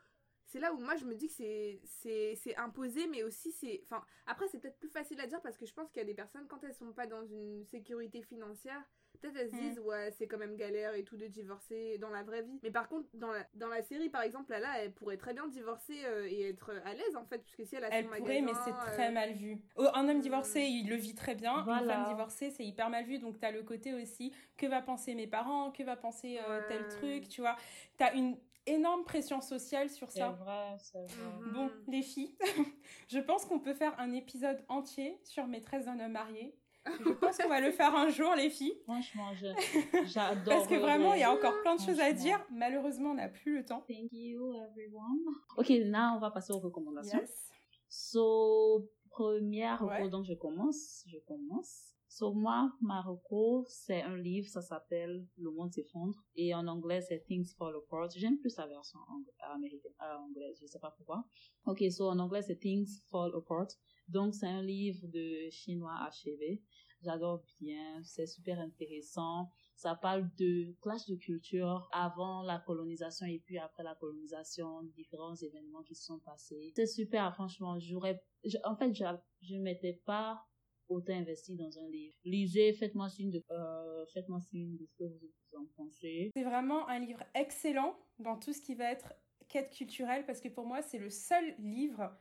c'est là où moi je me dis que c'est c'est c'est imposé mais aussi c'est enfin après c'est peut-être plus facile à dire parce que je pense qu'il y a des personnes quand elles sont pas dans une sécurité financière peut-être elles se Mm. disent ouais c'est quand même galère et tout de divorcer dans la vraie vie mais par contre dans la dans la série par exemple là elle pourrait très bien divorcer euh, et être à l'aise en fait puisque si elle a Elle son pourrait, mais c'est très euh, mal vu. Oh, Un homme divorcé, il le vit très bien. Une femme divorcée, c'est hyper mal vu. Donc, tu as le côté aussi, que va penser mes parents, que va penser euh, Ouais. tel truc, tu vois? Tu as une énorme pression sociale sur C'est ça. vrai, c'est vrai. Mhm. Bon, les filles, je pense qu'on peut faire un épisode entier sur maîtresse d'un homme marié. Je pense qu'on va le faire un jour, les filles. Franchement, j'adore. Parce que vraiment, il y a encore plein de choses à dire. Malheureusement, on n'a plus le temps. Thank you, everyone. Ok, là, on va passer aux recommandations. Yes. So, première Ouais. donc je commence. Je commence. So, moi, Marocco, c'est un livre, ça s'appelle Le monde s'effondre. Et en anglais, c'est Things Fall Apart. J'aime plus la version américaine, euh, anglaise, je sais pas pourquoi. Ok, so en anglais, c'est Things Fall Apart. Donc, c'est un livre de chinois achevé. J'adore bien, c'est super intéressant. Ça parle de clash de culture avant la colonisation et puis après la colonisation, différents événements qui se sont passés. C'est super, franchement. J'aurais, en fait, je ne m'étais pas autant investi dans un livre. Lisez, faites-moi signe de, euh, faites-moi signe de ce que vous en pensez. C'est vraiment un livre excellent dans tout ce qui va être quête culturelle parce que pour moi, c'est le seul livre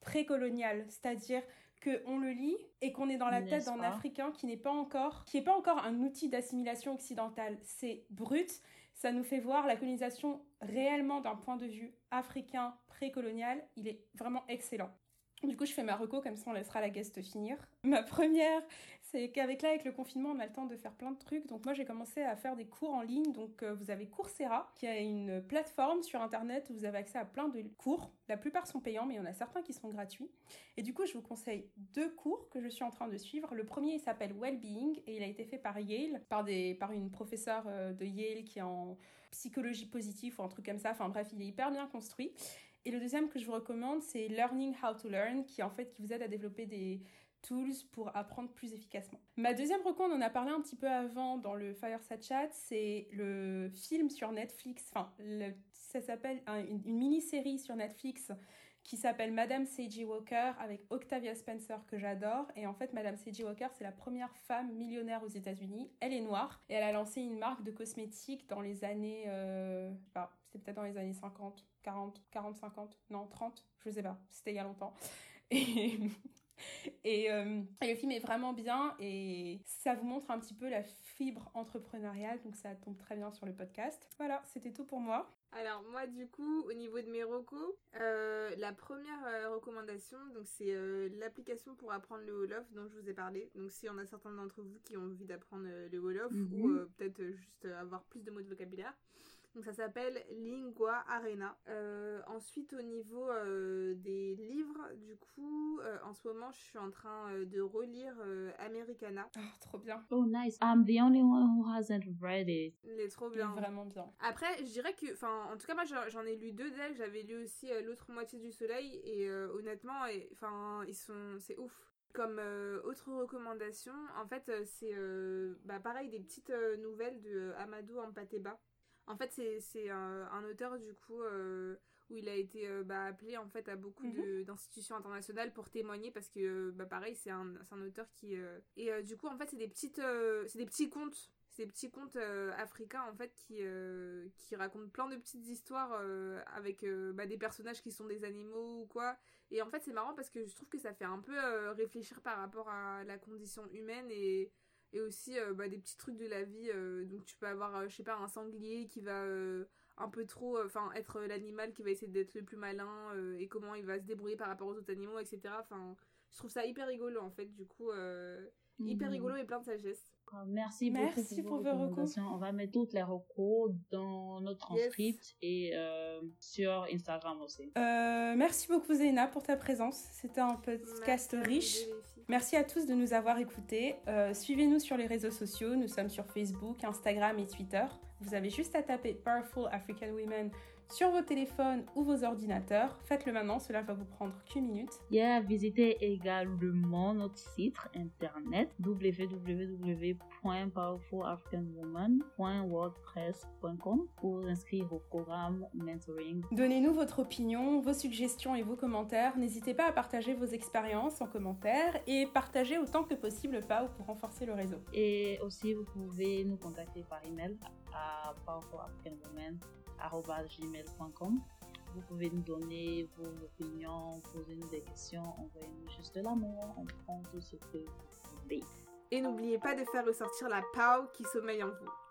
précolonial, c'est-à-dire que on le lit et qu'on est dans la tête d'un Africain qui n'est pas encore, qui est pas encore un outil d'assimilation occidentale. C'est brut. Ça nous fait voir la colonisation réellement d'un point de vue africain précolonial. Il est vraiment excellent. Du coup, je fais ma reco, comme ça on laissera la guest finir. Ma première, c'est qu'avec là, avec le confinement, on a le temps de faire plein de trucs. Donc moi, j'ai commencé à faire des cours en ligne. Donc euh, vous avez Coursera, qui est une plateforme sur Internet où vous avez accès à plein de cours. La plupart sont payants, mais il y en a certains qui sont gratuits. Et du coup, je vous conseille deux cours que je suis en train de suivre. Le premier, il s'appelle Wellbeing et il a été fait par Yale, par, des, par une professeure euh, de Yale qui est en psychologie positive ou un truc comme ça. Enfin bref, il est hyper bien construit. Et le deuxième que je vous recommande, c'est Learning How to Learn, qui en fait qui vous aide à développer des tools pour apprendre plus efficacement. Ma deuxième recommande, on en a parlé un petit peu avant dans le Fireside Chat, c'est le film sur Netflix, enfin ça s'appelle une, mini-série sur Netflix qui s'appelle Madame C.J. Walker avec Octavia Spencer que j'adore. Et en fait, Madame C.J. Walker, c'est la première femme millionnaire aux États-Unis. Elle est noire et elle a lancé une marque de cosmétiques dans les années, euh, pas, c'était peut-être dans les années 50. 40, 40, 50, non, 30, je sais pas, c'était il y a longtemps. Et, euh, et, le film est vraiment bien et ça vous montre un petit peu la fibre entrepreneuriale, donc ça tombe très bien sur le podcast. Voilà, c'était tout pour moi. Alors moi du coup au niveau de mes recos, euh, la première euh, recommandation donc c'est l'application pour apprendre le Wolof dont je vous ai parlé. Donc si on a certains d'entre vous qui ont envie d'apprendre le Wolof mhm. ou peut-être juste avoir plus de mots de vocabulaire, donc ça s'appelle Lingua Arena. Euh, ensuite au niveau euh, des livres, du coup, euh, en ce moment je suis en train de relire Americana. Oh, trop bien. Oh nice. I'm the only one who hasn't read it. Il est trop bien. vraiment bien. Après, je dirais que, enfin, en tout cas moi j'en ai lu deux d'elles. J'avais lu aussi l'autre moitié du soleil et honnêtement, enfin ils sont, c'est ouf. Comme autre recommandation, en fait, c'est bah, pareil des petites nouvelles de Amadou Ampateba. En fait, c'est un, auteur du coup euh, où il a été euh, bah, appelé en fait à beaucoup mhm. d'institutions internationales pour témoigner parce que bah, pareil, c'est un, un, auteur qui euh, et du coup en fait c'est des petites c'est des petits contes c'est des petits contes africains en fait qui qui racontent plein de petites histoires avec bah, des personnages qui sont des animaux ou quoi et en fait c'est marrant parce que je trouve que ça fait un peu réfléchir par rapport à la condition humaine et et aussi euh, bah, des petits trucs de la vie euh, donc tu peux avoir euh, je sais pas un sanglier qui va un peu trop enfin être l'animal qui va essayer d'être le plus malin et comment il va se débrouiller par rapport aux autres animaux etc enfin je trouve ça hyper rigolo en fait du coup hyper mhm. rigolo et plein de sagesse Merci, Merci pour, vos recommandations. On va mettre toutes les recours dans notre transcript et sur Instagram aussi. merci beaucoup Zéna pour ta présence. C'était un podcast riche. Merci à tous de nous avoir écoutés. Euh, suivez-nous sur les réseaux sociaux. Nous sommes sur Facebook, Instagram et Twitter. Vous avez juste à taper Powerful African Women sur vos téléphones ou vos ordinateurs. Faites-le maintenant, cela va vous prendre qu'une minute. Yeah, visitez également notre site internet www.powerfulafricanwoman.wordpress.com pour inscrire au programme mentoring. Donnez-nous votre opinion, vos suggestions et vos commentaires. N'hésitez pas à partager vos expériences en commentaire et partagez autant que possible PAO pour renforcer le réseau. Et aussi, vous pouvez nous contacter par email à powerfulafricanwoman.com gmail.com. Vous pouvez nous donner vos opinions, poser nous des questions, envoyez-nous juste de l'amour, on prend tout ce que vous voulez. Et n'oubliez pas de faire ressortir la PAO qui sommeille en vous.